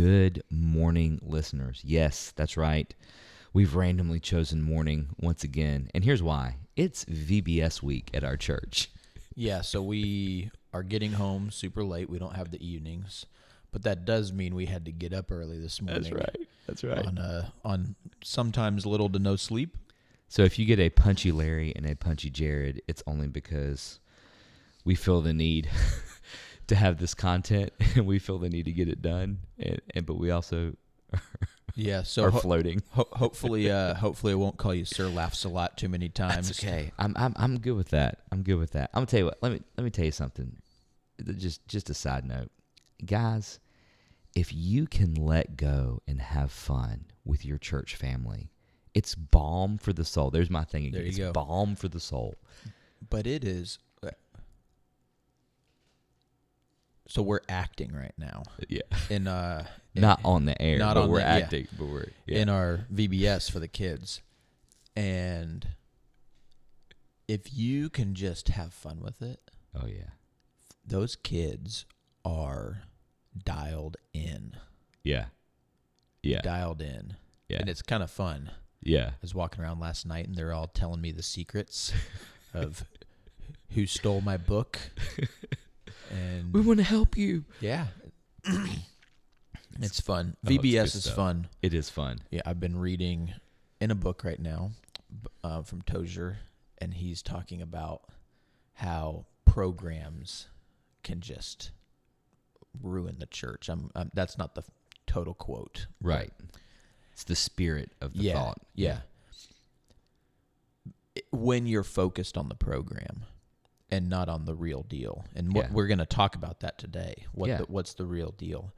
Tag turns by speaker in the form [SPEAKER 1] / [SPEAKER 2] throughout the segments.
[SPEAKER 1] Good morning, listeners. Yes, that's right. We've randomly chosen morning once again. And here's why it's VBS week at our church.
[SPEAKER 2] Yeah, so we are getting home super late. We don't have the evenings, but that does mean we had to get up early this morning.
[SPEAKER 1] That's right. That's right.
[SPEAKER 2] On uh, on sometimes little to no sleep.
[SPEAKER 1] So if you get a punchy Larry and a punchy Jared, it's only because we feel the need to have this content and we feel the need to get it done. And, and but we also
[SPEAKER 2] Yeah, so
[SPEAKER 1] are
[SPEAKER 2] ho-
[SPEAKER 1] floating.
[SPEAKER 2] ho- hopefully, uh, hopefully, I won't call you Sir Laughs a lot too many times.
[SPEAKER 1] That's okay. I'm I'm I'm good with that. I'm good with that. I'm gonna tell you what. Let me let me tell you something. Just just a side note, guys. If you can let go and have fun with your church family, it's balm for the soul. There's my thing again.
[SPEAKER 2] There you
[SPEAKER 1] it's
[SPEAKER 2] go.
[SPEAKER 1] balm for the soul.
[SPEAKER 2] But it is. uh, So we're acting right now
[SPEAKER 1] Yeah.
[SPEAKER 2] in uh in-
[SPEAKER 1] Not on the air,
[SPEAKER 2] Not
[SPEAKER 1] but
[SPEAKER 2] on
[SPEAKER 1] we're
[SPEAKER 2] the- yeah.
[SPEAKER 1] acting. But we're yeah.
[SPEAKER 2] in our VBS for the kids. And if you can just have fun with it,
[SPEAKER 1] oh yeah.
[SPEAKER 2] those kids are dialed in.
[SPEAKER 1] Yeah. Yeah.
[SPEAKER 2] Dialed in.
[SPEAKER 1] Yeah.
[SPEAKER 2] And it's kind of fun.
[SPEAKER 1] Yeah.
[SPEAKER 2] I was walking around last night and they're all telling me the secrets of who stole my book. And
[SPEAKER 1] We want to help you.
[SPEAKER 2] yeah. it's fun.
[SPEAKER 1] Oh,
[SPEAKER 2] VBS
[SPEAKER 1] good
[SPEAKER 2] is
[SPEAKER 1] stuff.
[SPEAKER 2] fun.
[SPEAKER 1] It is fun.
[SPEAKER 2] Yeah, I've been reading in a book right now uh, from Tozer, and he's talking about how programs can just ruin the church. I'm, I'm that's not the total quote.
[SPEAKER 1] Right. It's the spirit of the
[SPEAKER 2] yeah,
[SPEAKER 1] thought.
[SPEAKER 2] yeah. When you're focused on the program and not on the real deal, and what
[SPEAKER 1] Yeah.
[SPEAKER 2] we're going to talk about that today. What
[SPEAKER 1] Yeah.
[SPEAKER 2] the, what's the real deal?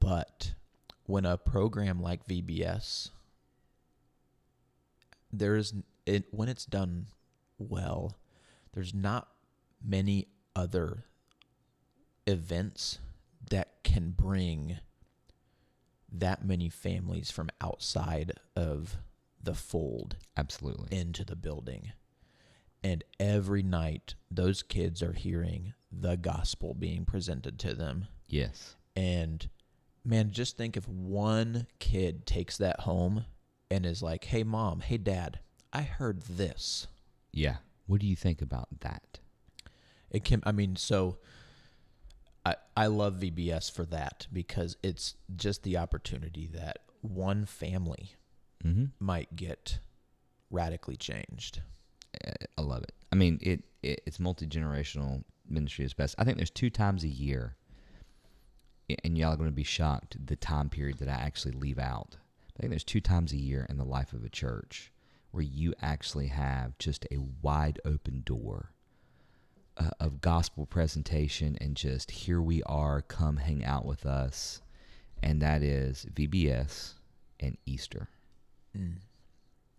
[SPEAKER 2] But when a program like VBS, there's it when it's done well, there's not many other events that can bring that many families from outside of the fold
[SPEAKER 1] Absolutely.
[SPEAKER 2] into the building. And every night, those kids are hearing the gospel being presented to them.
[SPEAKER 1] yes.
[SPEAKER 2] And man, just think if one kid takes that home and is like, hey, mom, hey, dad, I heard this.
[SPEAKER 1] Yeah. What do you think about that?
[SPEAKER 2] It can, I mean, so I, I love VBS for that because it's just the opportunity that one family
[SPEAKER 1] Mm-hmm.
[SPEAKER 2] might get radically changed.
[SPEAKER 1] I love it. I mean, it, it it's multi generational ministry is best. I think there's two times a year, and y'all are going to be shocked the time period that I actually leave out. I think there's two times a year in the life of a church where you actually have just a wide open door uh, of gospel presentation and just here we are, come hang out with us, and that is VBS and Easter.
[SPEAKER 2] Mm.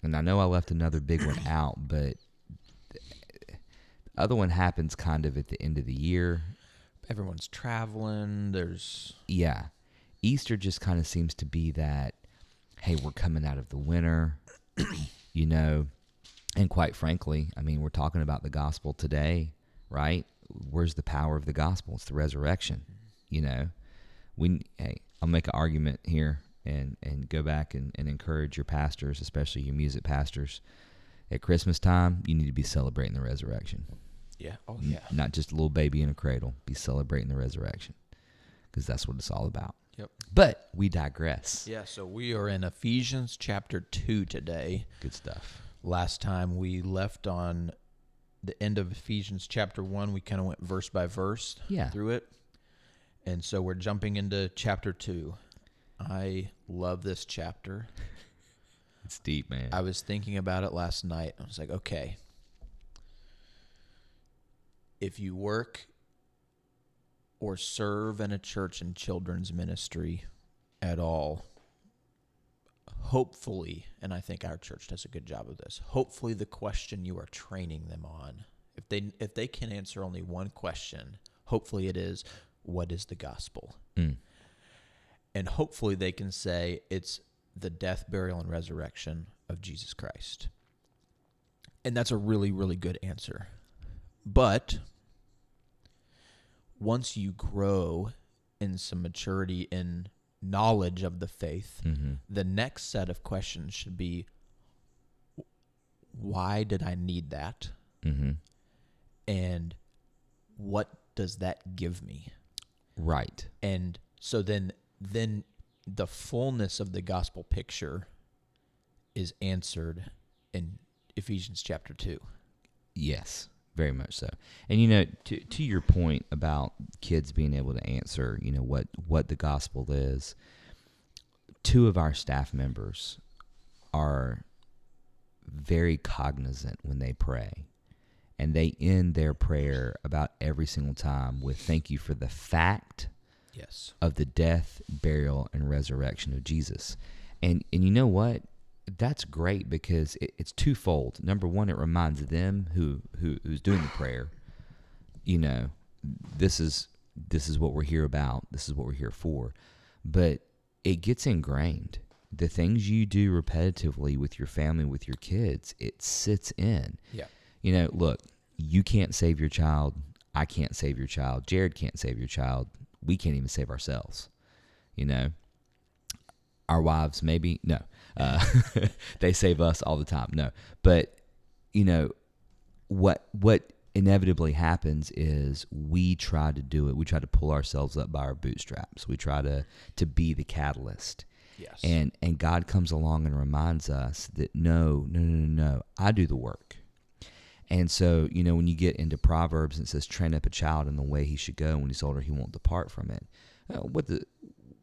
[SPEAKER 1] And I know I left another big one out, but other one happens kind of at the end of the year.
[SPEAKER 2] Everyone's traveling. There's
[SPEAKER 1] Yeah. Easter just kind of seems to be that, hey, we're coming out of the winter, you know. And quite frankly, I mean, we're talking about the gospel today, right? Where's the power of the gospel? It's the resurrection, you know. We, hey, I'll make an argument here and, and go back and, and encourage your pastors, especially your music pastors. At Christmas time, you need to be celebrating the resurrection.
[SPEAKER 2] Yeah. Oh
[SPEAKER 1] N- Not just a little baby in a cradle. Be celebrating the resurrection because that's what it's all about.
[SPEAKER 2] Yep.
[SPEAKER 1] But we digress.
[SPEAKER 2] Yeah. So we are in Ephesians chapter two today.
[SPEAKER 1] Good stuff.
[SPEAKER 2] Last time we left on the end of Ephesians chapter one. We kind of went verse by verse
[SPEAKER 1] Yeah.
[SPEAKER 2] through it, and so we're jumping into chapter two. I love this chapter.
[SPEAKER 1] It's deep, man.
[SPEAKER 2] I was thinking about it last night. I was like, okay, if you work or serve in a church and children's ministry at all, hopefully, and I think our church does a good job of this. Hopefully, the question you are training them on, if they if they can answer only one question, hopefully it is, what is the gospel?
[SPEAKER 1] Mm.
[SPEAKER 2] and hopefully they can say it's the death, burial, and resurrection of Jesus Christ. And that's a really, really good answer. But once you grow in some maturity in knowledge of the faith,
[SPEAKER 1] Mm-hmm.
[SPEAKER 2] the next set of questions should be why did I need that?
[SPEAKER 1] Mm-hmm.
[SPEAKER 2] And what does that give me?
[SPEAKER 1] Right.
[SPEAKER 2] And so then then the fullness of the gospel picture is answered in Ephesians chapter 2.
[SPEAKER 1] Yes, very much so. And you know, to to your point about kids being able to answer, you know, what what the gospel is, two of our staff members are very cognizant when they pray. And they end their prayer about every single time with thank you for the fact
[SPEAKER 2] Yes.
[SPEAKER 1] of the death, burial, and resurrection of Jesus. And and you know what? That's great because it, it's twofold. Number one, it reminds them who, who who's doing the prayer, you know, this is this is what we're here about. This is what we're here for. But it gets ingrained. The things you do repetitively with your family, with your kids, it sits in
[SPEAKER 2] Yeah.
[SPEAKER 1] you know, look, you can't save your child. I can't save your child. Jared can't save your child. We can't even save ourselves. You know, our wives maybe no, uh, they save us all the time. No, but you know what what inevitably happens is we try to do it. We try to pull ourselves up by our bootstraps. We try to to be the catalyst.
[SPEAKER 2] Yes.
[SPEAKER 1] And and God comes along and reminds us that no, no, no, no, no, I do the work. And so, you know, when you get into Proverbs and it says, train up a child in the way he should go, when he's older, he won't depart from it. Uh, what the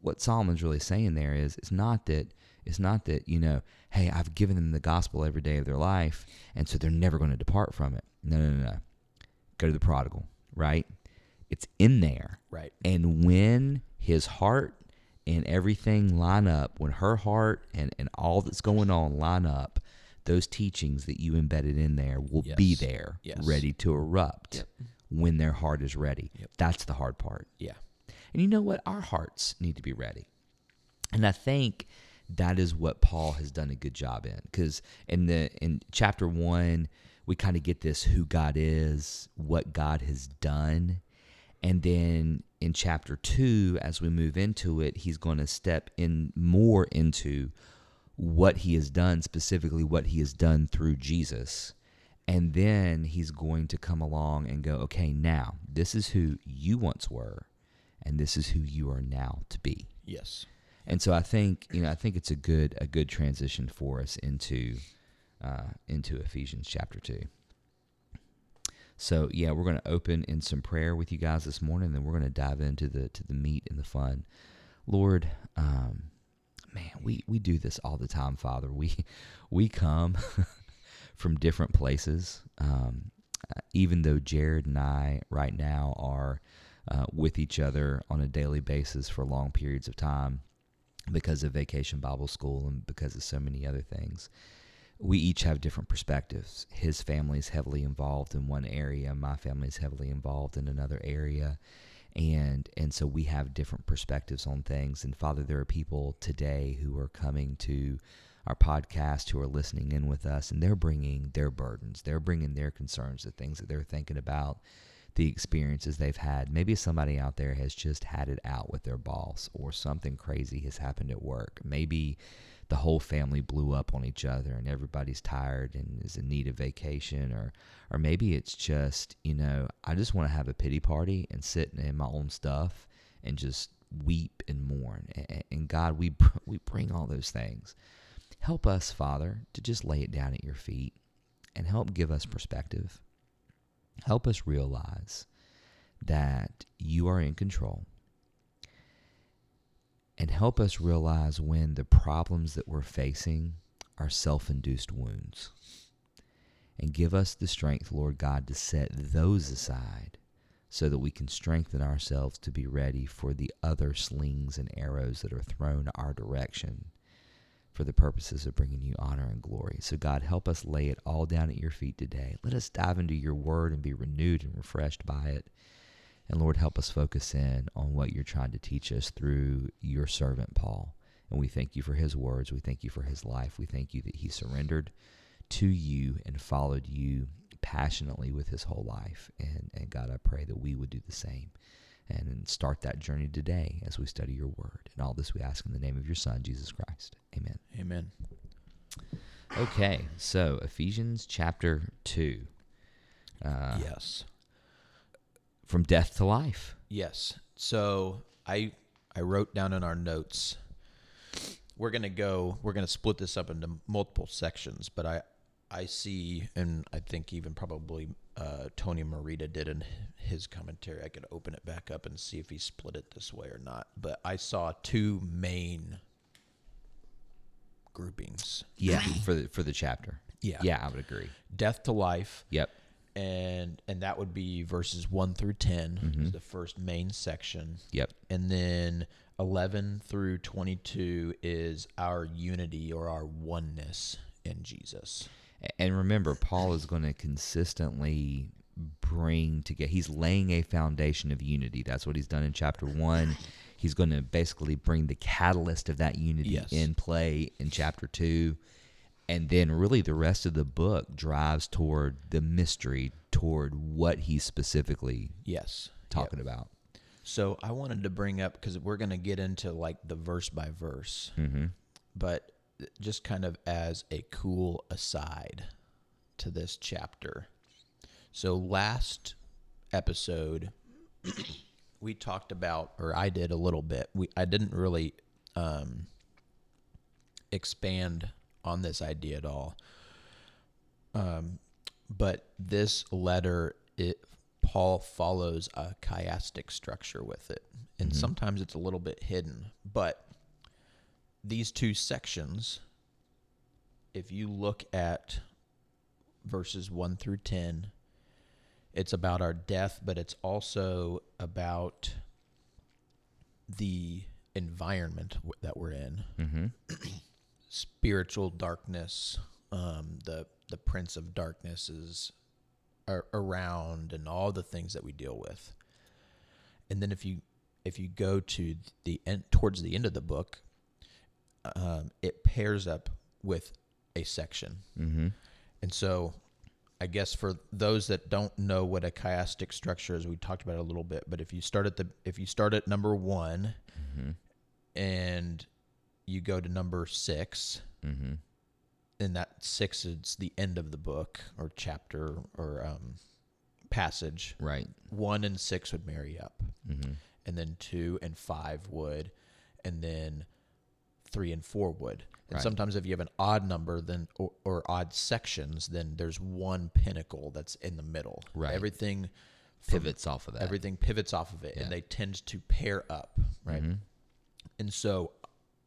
[SPEAKER 1] what Solomon's really saying there is, it's not that it's not that you know, hey, I've given them the gospel every day of their life, and so they're never going to depart from it. No, no, no, no. Go to the prodigal, right? It's in there.
[SPEAKER 2] right.
[SPEAKER 1] And when his heart and everything line up, when her heart and, and all that's going on line up, those teachings that you embedded in there will be there,
[SPEAKER 2] Yes.
[SPEAKER 1] ready to erupt
[SPEAKER 2] Yep.
[SPEAKER 1] when their heart is ready.
[SPEAKER 2] Yep.
[SPEAKER 1] That's the hard part.
[SPEAKER 2] Yeah.
[SPEAKER 1] And you know what? Our hearts need to be ready. And I think that is what Paul has done a good job in. Because in the in chapter one, we kind of get this who God is, what God has done. And then in chapter two, as we move into it, he's going to step in more into what he has done, specifically what he has done through Jesus. And then he's going to come along and go, okay, now this is who you once were, and this is who you are now to be.
[SPEAKER 2] Yes.
[SPEAKER 1] And so I think you know I think it's a good a good transition for us into uh, into Ephesians chapter two. So yeah, we're going to open in some prayer with you guys this morning, and then we're going to dive into the to the meat and the fun. Lord, um, man, we we do this all the time, Father. We we come from different places. Um, even though Jared and I right now are uh, with each other on a daily basis for long periods of time because of Vacation Bible School and because of so many other things. We each have different perspectives. His family is heavily involved in one area, my family is heavily involved in another area. And and so we have different perspectives on things. And Father, there are people today who are coming to our podcast who are listening in with us, and they're bringing their burdens, they're bringing their concerns, the things that they're thinking about, the experiences they've had. Maybe somebody out there has just had it out with their boss, or something crazy has happened at work. Maybe the whole family blew up on each other and everybody's tired and is in need of vacation or or maybe it's just you know i just want to have a pity party and sit in my own stuff and just weep and mourn and, god we we bring all those things help us father to just lay it down at your feet and help give us perspective help us realize that you are in control and help us realize when the problems that we're facing are self induced wounds. And give us the strength, Lord God, to set those aside so that we can strengthen ourselves to be ready for the other slings and arrows that are thrown our direction for the purposes of bringing you honor and glory. So, God, help us lay it all down at your feet today. Let us dive into your word and be renewed and refreshed by it. And Lord, help us focus in on what you're trying to teach us through your servant Paul. And we thank you for his words. We thank you for his life. We thank you that he surrendered to you and followed you passionately with his whole life. And, and God, I pray that we would do the same. And start that journey today as we study your word. And all this we ask in the name of your Son, Jesus Christ. Amen.
[SPEAKER 2] Amen.
[SPEAKER 1] Okay, so Ephesians chapter 2. Uh,
[SPEAKER 2] yes.
[SPEAKER 1] From death to life.
[SPEAKER 2] Yes. So I I wrote down in our notes. We're gonna go. We're gonna split this up into multiple sections, but I I see, and I think even probably uh, Tony Merida did in his commentary. I could open it back up and see if he split it this way or not. But I saw two main groupings.
[SPEAKER 1] Yeah, for the, for the chapter.
[SPEAKER 2] Yeah.
[SPEAKER 1] Yeah, I would agree.
[SPEAKER 2] Death to life,
[SPEAKER 1] Yep.
[SPEAKER 2] and and that would be verses one through 10
[SPEAKER 1] Mhm.
[SPEAKER 2] is the first main section.
[SPEAKER 1] Yep.
[SPEAKER 2] and then 11 through 22 is our unity or our oneness in Jesus.
[SPEAKER 1] And remember, Paul is going to consistently bring together, he's laying a foundation of unity. That's what he's done in chapter one. He's going to basically bring the catalyst of that unity
[SPEAKER 2] Yes.
[SPEAKER 1] in play in chapter two. And then, really, the rest of the book drives toward the mystery, toward what he's specifically
[SPEAKER 2] Yes.
[SPEAKER 1] talking about.
[SPEAKER 2] So I wanted to bring up because we're going to get into like the verse by verse,
[SPEAKER 1] Mm-hmm.
[SPEAKER 2] but just kind of as a cool aside to this chapter. So last episode, we talked about, or I did a little bit. We I didn't really um, expand on this idea at all. Um, but this letter, it Paul follows a chiastic structure with it, and sometimes it's a little bit hidden. But these two sections, if you look at verses one through ten, it's about our death, but it's also about the environment w- that we're in
[SPEAKER 1] Mm-hmm.
[SPEAKER 2] spiritual darkness, um, the the prince of darkness is ar- around, and all the things that we deal with. And then if you if you go to the end towards the end of the book, um, it pairs up with a section,
[SPEAKER 1] Mm-hmm.
[SPEAKER 2] and so. I guess for those that don't know what a chiastic structure is, we talked about it a little bit. But if you start at the if you start at number one,
[SPEAKER 1] Mm-hmm.
[SPEAKER 2] and you go to number six,
[SPEAKER 1] Mm-hmm.
[SPEAKER 2] and that six is the end of the book or chapter or um, passage.
[SPEAKER 1] Right.
[SPEAKER 2] One and six would marry up,
[SPEAKER 1] Mm-hmm.
[SPEAKER 2] and then two and five would, and then three and four would. And
[SPEAKER 1] Right.
[SPEAKER 2] sometimes if you have an odd number, then or, or odd sections, then there's one pinnacle that's in the middle.
[SPEAKER 1] Right.
[SPEAKER 2] Everything from-
[SPEAKER 1] Pivots off of that.
[SPEAKER 2] Everything pivots off of it,
[SPEAKER 1] Yeah.
[SPEAKER 2] and they tend to pair up, right?
[SPEAKER 1] Mhm.
[SPEAKER 2] And so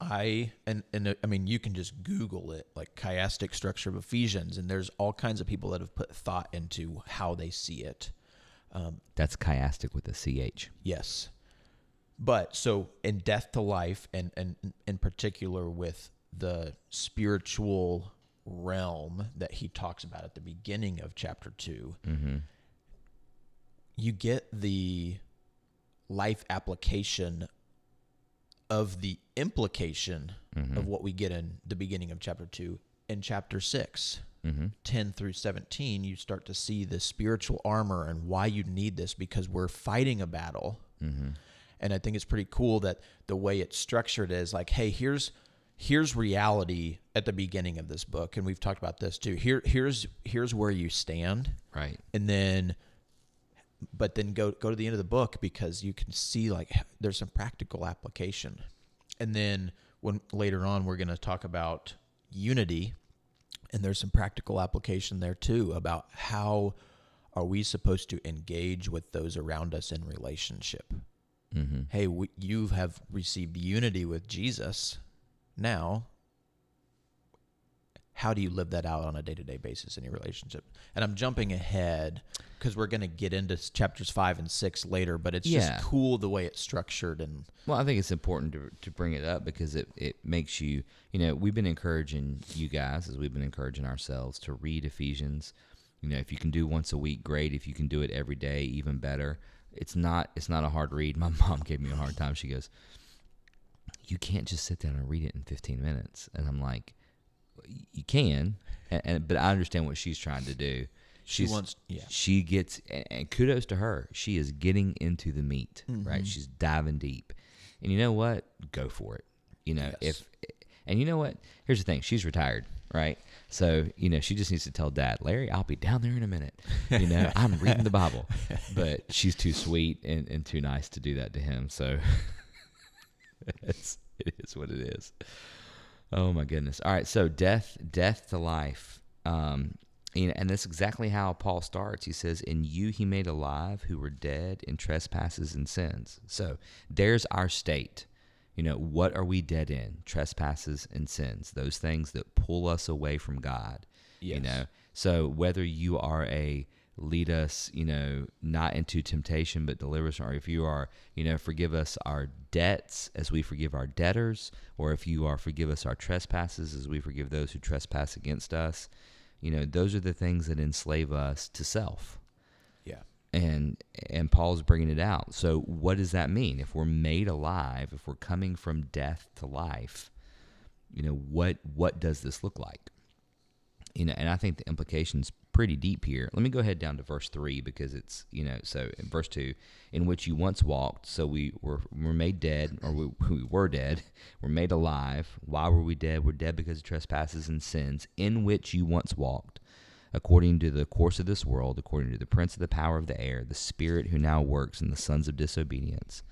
[SPEAKER 2] I and and I mean you can just Google it like chiastic structure of Ephesians, and there's all kinds of people that have put thought into how they see it. Um,
[SPEAKER 1] That's chiastic with a ch.
[SPEAKER 2] yes, but so in death to life, and and in particular with the spiritual realm that he talks about at the beginning of chapter two,
[SPEAKER 1] Mm-hmm.
[SPEAKER 2] you get the life application of the implication
[SPEAKER 1] Mm-hmm.
[SPEAKER 2] of what we get in the beginning of chapter 2 in chapter 6
[SPEAKER 1] Mm-hmm.
[SPEAKER 2] 10 through 17 you start to see the spiritual armor and why you need this because we're fighting a battle
[SPEAKER 1] Mm-hmm.
[SPEAKER 2] And i think it's pretty cool that the way it's structured is like hey here's here's reality at the beginning of this book. And we've talked about this too. Here here's here's where you stand.
[SPEAKER 1] Right.
[SPEAKER 2] and then but then go go to the end of the book because you can see like there's some practical application. And then when later on we're going to talk about unity. And there's some practical application there too about how are we supposed to engage with those around us in relationship
[SPEAKER 1] Mm-hmm.
[SPEAKER 2] hey we, you have received unity with jesus now how do you live that out on a day-to-day basis in your relationship and i'm jumping ahead because we're going to get into chapters five and six later but it's
[SPEAKER 1] Yeah.
[SPEAKER 2] just cool the way it's structured and
[SPEAKER 1] Well, I think it's important to, to bring it up because it, it makes you, you know, we've been encouraging you guys as we've been encouraging ourselves to read Ephesians. You know, if you can do once a week, great. If you can do it every day, even better. It's not it's not a hard read. My mom gave me a hard time. She goes, "You can't just sit down and read it in 15 minutes." And I'm like, "You can," and, and but I understand what she's trying to do.
[SPEAKER 2] She wants- yeah.
[SPEAKER 1] She gets and- and kudos to her. She is getting into the meat,
[SPEAKER 2] Mm-hmm.
[SPEAKER 1] right? She's diving deep, and you know what? Go for it. You know
[SPEAKER 2] Yes.
[SPEAKER 1] if and you know what? Here's the thing. She's retired, right? So you know she just needs to tell Dad, Larry, I'll be down there in a minute. You know I'm reading the Bible, but she's too sweet and, and too nice to do that to him. So it's it is what it is. Oh my goodness. All right, so death death to life. Um you know, and that's exactly how Paul starts. He says, In you he made alive who were dead in trespasses and sins. So there's our state. You know, what are we dead in? Trespasses and sins, those things that pull us away from God. You know, so whether you are a lead us, you know, not into temptation, but deliver us, or if you are, you know, forgive us our debts as we forgive our debtors, or if you are forgive us our trespasses as we forgive those who trespass against us, you know, those are the things that enslave us to self
[SPEAKER 2] Yeah.
[SPEAKER 1] And and Paul's bringing it out. So what does that mean? If we're made alive, if we're coming from death to life, you know what what does this look like? You know, and I think the implication's pretty deep here. Let me go ahead down to verse three because it's you know so in verse two, in which you once walked, so we were were made dead, or we, we were dead, we're made alive. Why were we dead? We're dead because of trespasses and sins, in which you once walked according to the course of this world, according to the prince of the power of the air, the spirit who now works in the sons of disobedience,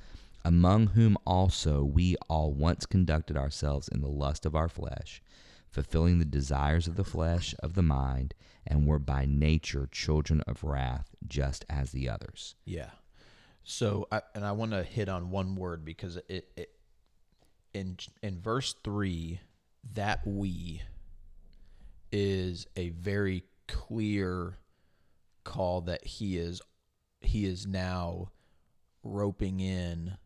[SPEAKER 1] among whom also we all once conducted ourselves in the lust of our flesh, fulfilling the desires of the flesh, of the mind, and were by nature children of wrath, just as the others.
[SPEAKER 2] Yeah. So, I, and I want to hit on one word because it, it in in verse three, that we is a very clear call that he is he is now roping in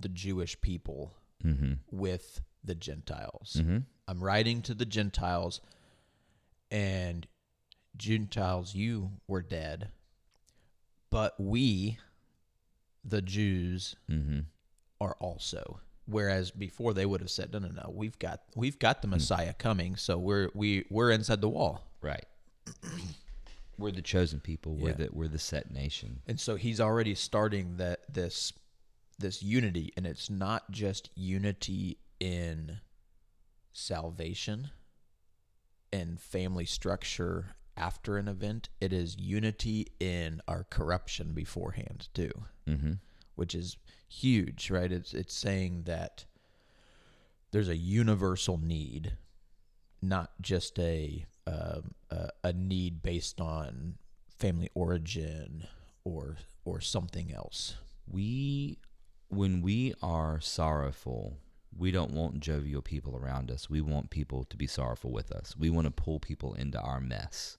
[SPEAKER 2] the Jewish people
[SPEAKER 1] Mm-hmm.
[SPEAKER 2] with the Gentiles.
[SPEAKER 1] Mm-hmm.
[SPEAKER 2] I'm writing to the Gentiles, and Gentiles, you were dead, but we, the Jews,
[SPEAKER 1] Mm-hmm.
[SPEAKER 2] are also. Whereas before they would have said, "No, no, no, we've got we've got the Messiah coming, so we're we we're inside the wall."
[SPEAKER 1] Right. we're the chosen people. We're
[SPEAKER 2] Yeah.
[SPEAKER 1] the we're the set nation.
[SPEAKER 2] And so he's already starting that this this unity, and it's not just unity in salvation and family structure after an event. It is unity in our corruption beforehand too,
[SPEAKER 1] Mm-hmm.
[SPEAKER 2] which is huge, right? It's it's saying that there's a universal need, not just a um, a, a need based on family origin or or something else.
[SPEAKER 1] we when we are sorrowful we don't want jovial people around us. We want people to be sorrowful with us. We want to pull people into our mess.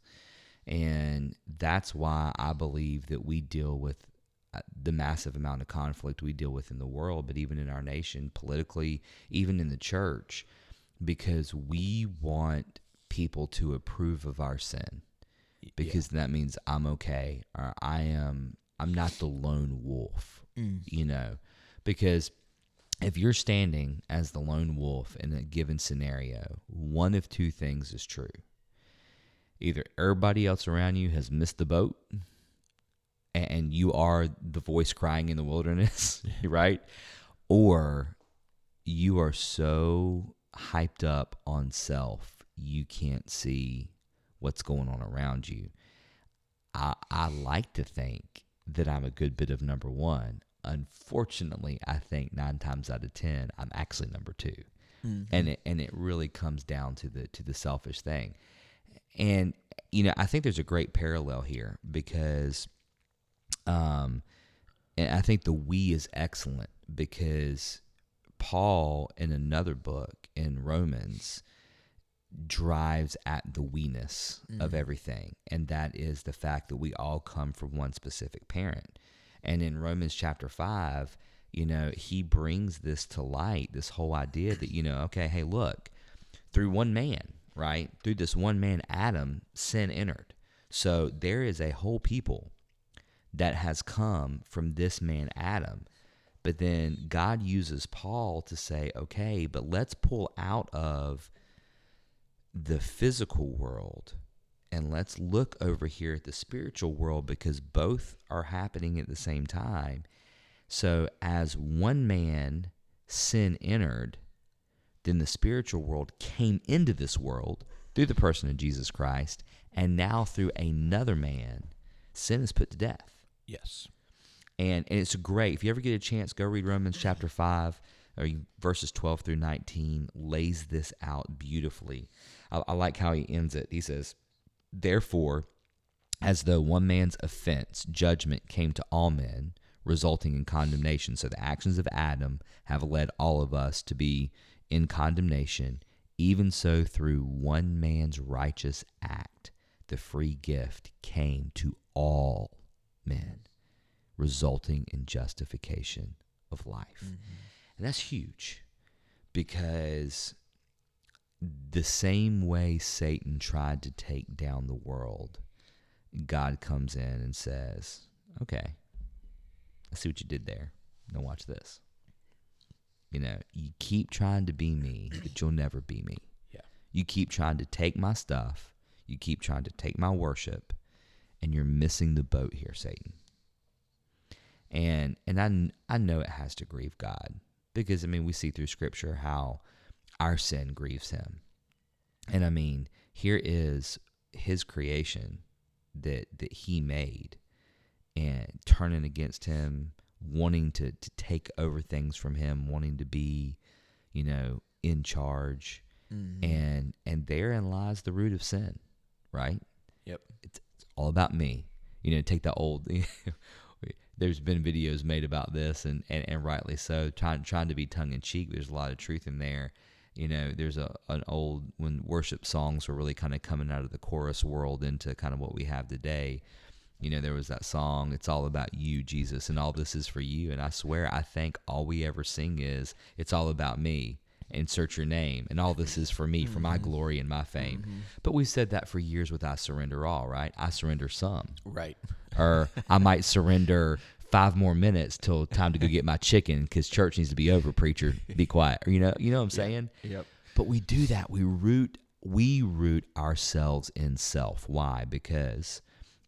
[SPEAKER 1] And that's why i believe that we deal with uh, the massive amount of conflict we deal with in the world but even in our nation politically even in the church because we want people to approve of our sin because that means I'm okay or I am I'm not the lone wolf, mm. you know, because if you're standing as the lone wolf in a given scenario, one of two things is true. Either everybody else around you has missed the boat and you are the voice crying in the wilderness, right? Or you are so hyped up on self, you can't see what's going on around you. I, I like to think that I'm a good bit of number one. Unfortunately, I think nine times out of ten, I'm actually number 2 and it and it really comes down to the to the selfish thing. And you know, I think there's a great parallel here because, um, and I think the we is excellent because Paul in another book in Romans drives at the we-ness of mm. everything. And that is the fact that we all come from one specific parent. And in romans chapter 5 you know he brings this to light this whole idea that you know okay hey look through one man right? Through this one man adam sin entered. So there is a whole people that has come from this man adam. But then god uses paul to say okay but let's pull out of the physical world and let's look over here at the spiritual world because both are happening at the same time. So, as one man sin entered, then the spiritual world came into this world through the person of Jesus Christ, and now through another man, sin is put to death.
[SPEAKER 2] Yes.
[SPEAKER 1] And and it's great. If you ever get a chance, go read Romans chapter five, or verses twelve through nineteen. Lays this out beautifully. I, I like how he ends it. He says, "Therefore, as though one man's offense, judgment came to all men, resulting in condemnation. So the actions of Adam have led all of us to be in condemnation. Even so, through one man's righteous act, the free gift came to all men, resulting in justification of life. Mm-hmm. And that's huge because the same way Satan tried to take down the world, God comes in and says, Okay, I see what you did there. Now watch this. You know, you keep trying to be me, but you'll never be me.
[SPEAKER 2] Yeah.
[SPEAKER 1] You keep trying to take my stuff, you keep trying to take my worship, and you're missing the boat here, Satan. And and I I know it has to grieve God because I mean we see through scripture how our sin grieves him. And I mean, here is his creation that that he made and turning against him, wanting to to take over things from him, wanting to be, you know, in charge.
[SPEAKER 2] Mhm.
[SPEAKER 1] And and therein lies the root of sin, right?
[SPEAKER 2] Yep.
[SPEAKER 1] it's, it's all about me. You know, take the old. there's been videos made about this, and, and, and rightly so. Trying trying to be tongue in cheek. There's a lot of truth in there. You know, there's a an old when worship songs were really kind of coming out of the chorus world into kind of what we have today. You know, there was that song, It's All About You, Jesus, and all this is for you. And I swear, I think all we ever sing is, It's all about me. Insert your name. And all this is for me, for my mm-hmm. glory and my fame. Mm-hmm. But we've said that for years with I surrender all, right? I surrender some.
[SPEAKER 2] Right.
[SPEAKER 1] Or I might surrender five more minutes till time to go get my chicken because church needs to be over, preacher. Be quiet. You know, you know what I'm saying?
[SPEAKER 2] Yep.
[SPEAKER 1] But we do that. We root we root ourselves in self. Why? Because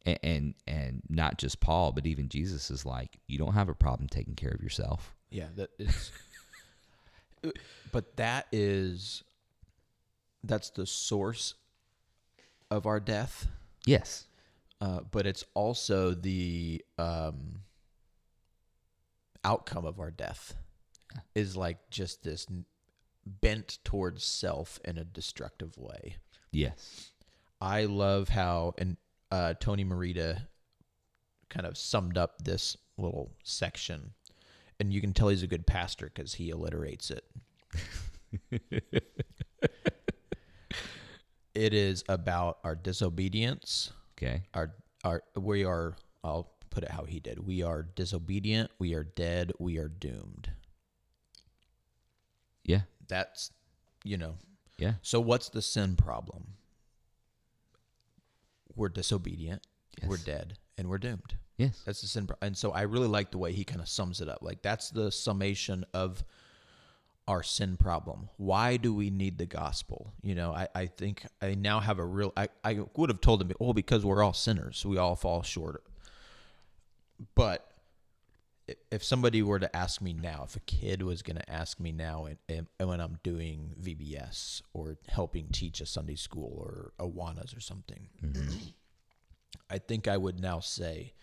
[SPEAKER 1] and, and and not just Paul, but even Jesus is like, you don't have a problem taking care of yourself.
[SPEAKER 2] Yeah, that is. but that is, that's the source of our death.
[SPEAKER 1] Yes.
[SPEAKER 2] Uh, but it's also the um, outcome of our death. Is like just this bent towards self in a destructive way.
[SPEAKER 1] Yes.
[SPEAKER 2] I love how and uh, Tony Merida kind of summed up this little section, and you can tell he's a good pastor because he alliterates it. it is about our disobedience.
[SPEAKER 1] Okay.
[SPEAKER 2] Our our we are. I'll put it how he did. We are disobedient. We are dead. We are doomed.
[SPEAKER 1] Yeah.
[SPEAKER 2] That's you know
[SPEAKER 1] Yeah.
[SPEAKER 2] so what's the sin problem? We're disobedient, we're dead, and we're doomed.
[SPEAKER 1] Yes.
[SPEAKER 2] That's the sin problem. And so I really like the way he kind of sums it up. Like that's the summation of our sin problem. Why do we need the gospel? You know, I, I think I now have a real I, I would have told him, oh, because we're all sinners. We all fall short. But if somebody were to ask me now, if a kid was going to ask me now and, when I'm doing VBS or helping teach a Sunday school or Awanas or something, I think I would now say,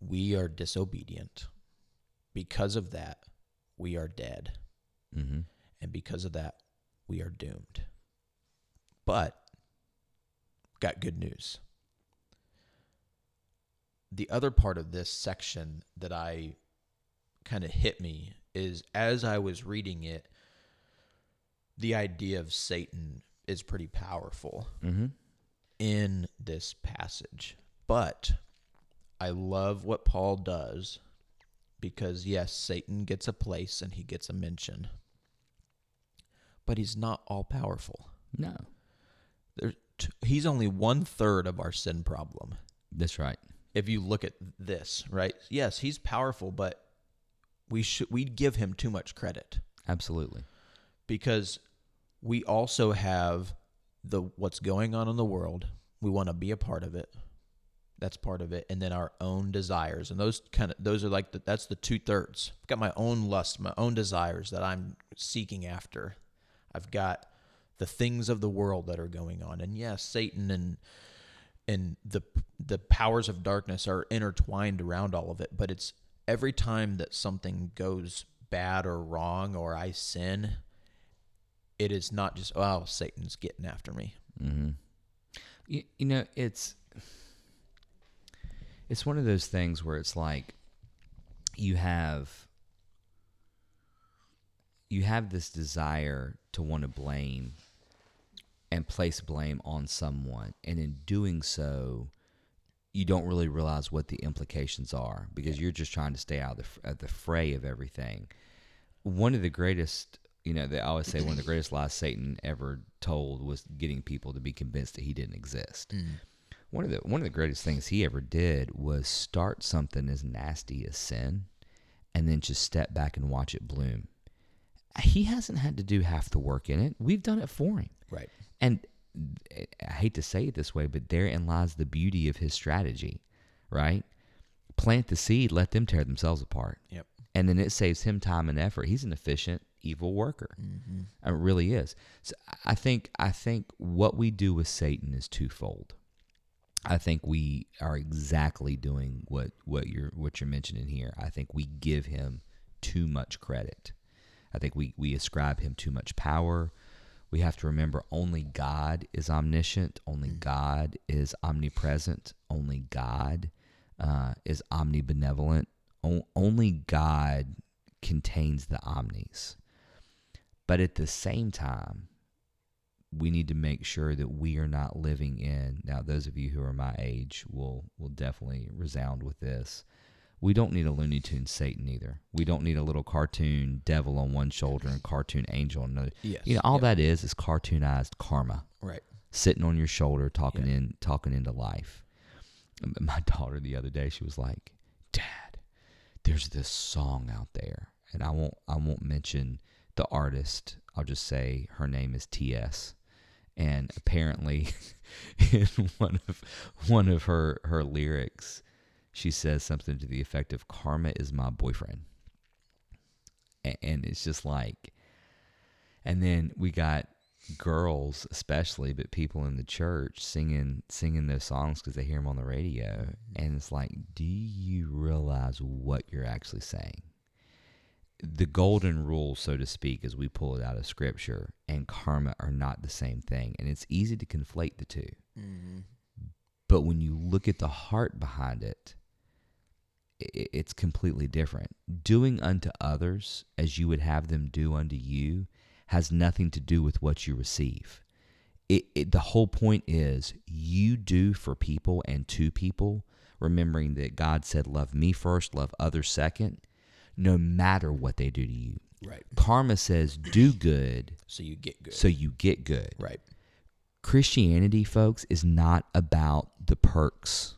[SPEAKER 2] we are disobedient. Because of that, we are dead.
[SPEAKER 1] Mm-hmm.
[SPEAKER 2] And because of that, we are doomed. But, got good news. The other part of this section that I kind of hit me is as I was reading it, the idea of Satan is pretty powerful
[SPEAKER 1] Mm-hmm.
[SPEAKER 2] in this passage. But I love what Paul does because, yes, Satan gets a place and he gets a mention, but he's not all powerful.
[SPEAKER 1] No.
[SPEAKER 2] There, t- he's only one third of our sin problem.
[SPEAKER 1] That's right.
[SPEAKER 2] If you look at this, right? Yes, he's powerful, but we should we give him too much credit.
[SPEAKER 1] Absolutely.
[SPEAKER 2] because we also have the what's going on in the world we want to be a part of it. That's part of it, and then our own desires, and those kind of those are like the, that's the two thirds. I've got my own lust, my own desires that I'm seeking after. I've got the things of the world that are going on, and yes, Satan and and the the powers of darkness are intertwined around all of it. But it's every time that something goes bad or wrong, or I sin, it is not just oh Satan's getting after me.
[SPEAKER 1] Mm-hmm. You, you know, it's it's one of those things where it's like you have you have this desire to want to blame and place blame on someone. And in doing so you don't really realize what the implications are because you're just trying to stay out of the, of the fray of everything. One of the greatest you know they always say one of the greatest lies satan ever told was getting people to be convinced that he didn't exist. Mm. One of the one of the greatest things he ever did was start something as nasty as sin and then just step back and watch it bloom. He hasn't had to do half the work in it. We've done it for him.
[SPEAKER 2] Right.
[SPEAKER 1] And eh, I hate to say it this way, but therein lies the beauty of his strategy, right? Plant the seed, let them tear themselves apart.
[SPEAKER 2] Yep.
[SPEAKER 1] And then it saves him time and effort. He's an efficient, evil worker. Mm-hmm. It really is. So I think I think what we do with Satan is twofold. I think we are exactly doing what, what you're what you're mentioning here. I think we give him too much credit. I think we, we ascribe him too much power. We have to remember only God is omniscient, only God is omnipresent, only God uh, is omnibenevolent, o- only God contains the omnis. But at the same time, we need to make sure that we are not living in now those of you who are my age will will definitely resound with this we don't need a Looney Tune Satan either. We don't need a little cartoon devil on one shoulder and cartoon angel on another.
[SPEAKER 2] Yes.
[SPEAKER 1] You know, all
[SPEAKER 2] Yep.
[SPEAKER 1] that is is cartoonized karma
[SPEAKER 2] Right.
[SPEAKER 1] sitting on your shoulder, talking
[SPEAKER 2] Yeah.
[SPEAKER 1] in, talking into life. My daughter the other day, she was like, "Dad, there's this song out there, and I won't, I won't mention the artist. I'll just say her name is T.S. And apparently, in one of one of her her lyrics, she says something to the effect of "Karma is my boyfriend," and it's just like, and then we got girls especially but people in the church singing singing those songs because they hear them on the radio. And it's like do you realize what you're actually saying? The golden rule so to speak as we pull it out of scripture and karma are not the same thing. And it's easy to conflate the two. Mm-hmm. But when you look at the heart behind it it's completely different. Doing unto others as you would have them do unto you has nothing to do with what you receive. It, it, the whole point is you do for people and to people, remembering that God said, Love me first, love others second, no matter what they do to you.
[SPEAKER 2] Right.
[SPEAKER 1] Karma says, Do good
[SPEAKER 2] So you get good.
[SPEAKER 1] so you get good.
[SPEAKER 2] right.
[SPEAKER 1] Christianity, folks, is not about the perks.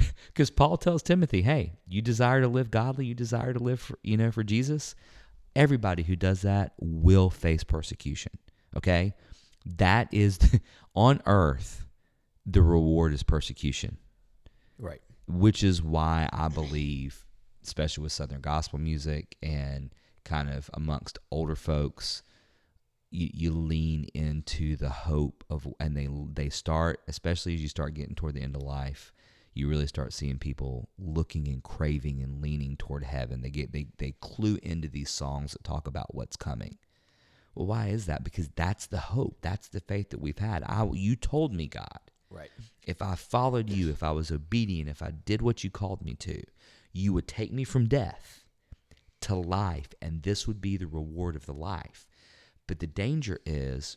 [SPEAKER 1] Because Paul tells Timothy, "Hey, you desire to live godly, you desire to live, for, you know, for Jesus. Everybody who does that will face persecution. Okay, that is on earth. The reward is persecution,
[SPEAKER 2] Right.
[SPEAKER 1] which is why I believe, especially with Southern gospel music and kind of amongst older folks, you, you lean into the hope of and they they start especially as you start getting toward the end of life you really start seeing people looking and craving and leaning toward heaven they get they, they clue into these songs that talk about what's coming well why is that because that's the hope that's the faith that we've had I, you told me god
[SPEAKER 2] Right.
[SPEAKER 1] if I followed you, if I was obedient, if I did what you called me to, you would take me from death to life, and this would be the reward of the life. But the danger is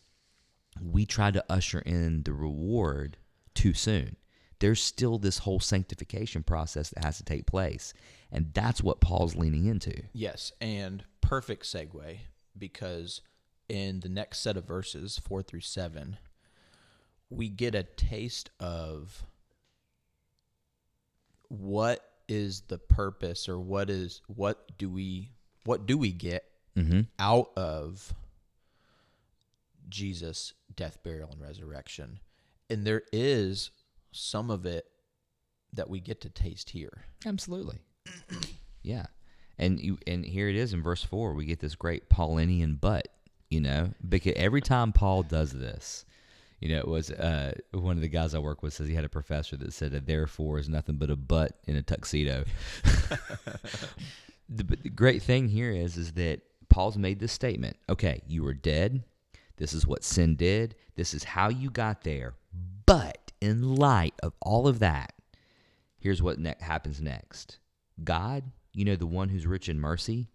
[SPEAKER 1] we try to usher in the reward too soon. There's still this whole sanctification process that has to take place. And that's what Paul's leaning into.
[SPEAKER 2] Yes, and perfect segue because in the next set of verses, four through seven, we get a taste of what is the purpose or what is what do we what do we get
[SPEAKER 1] Mm-hmm.
[SPEAKER 2] out of Jesus' death, burial, and resurrection. and there is some of it that we get to taste here.
[SPEAKER 1] Absolutely. yeah. And you and here it is in verse 4 we get this great Paulinian but, you know, because every time Paul does this, you know, it was uh, one of the guys I work with says he had a professor that said that therefore is nothing but a butt in a tuxedo. the, the great thing here is is that Paul's made this statement. Okay, you were dead. This is what sin did. This is how you got there. But in light of all of that, here's what ne- happens next. God, you know, the one who's rich in mercy,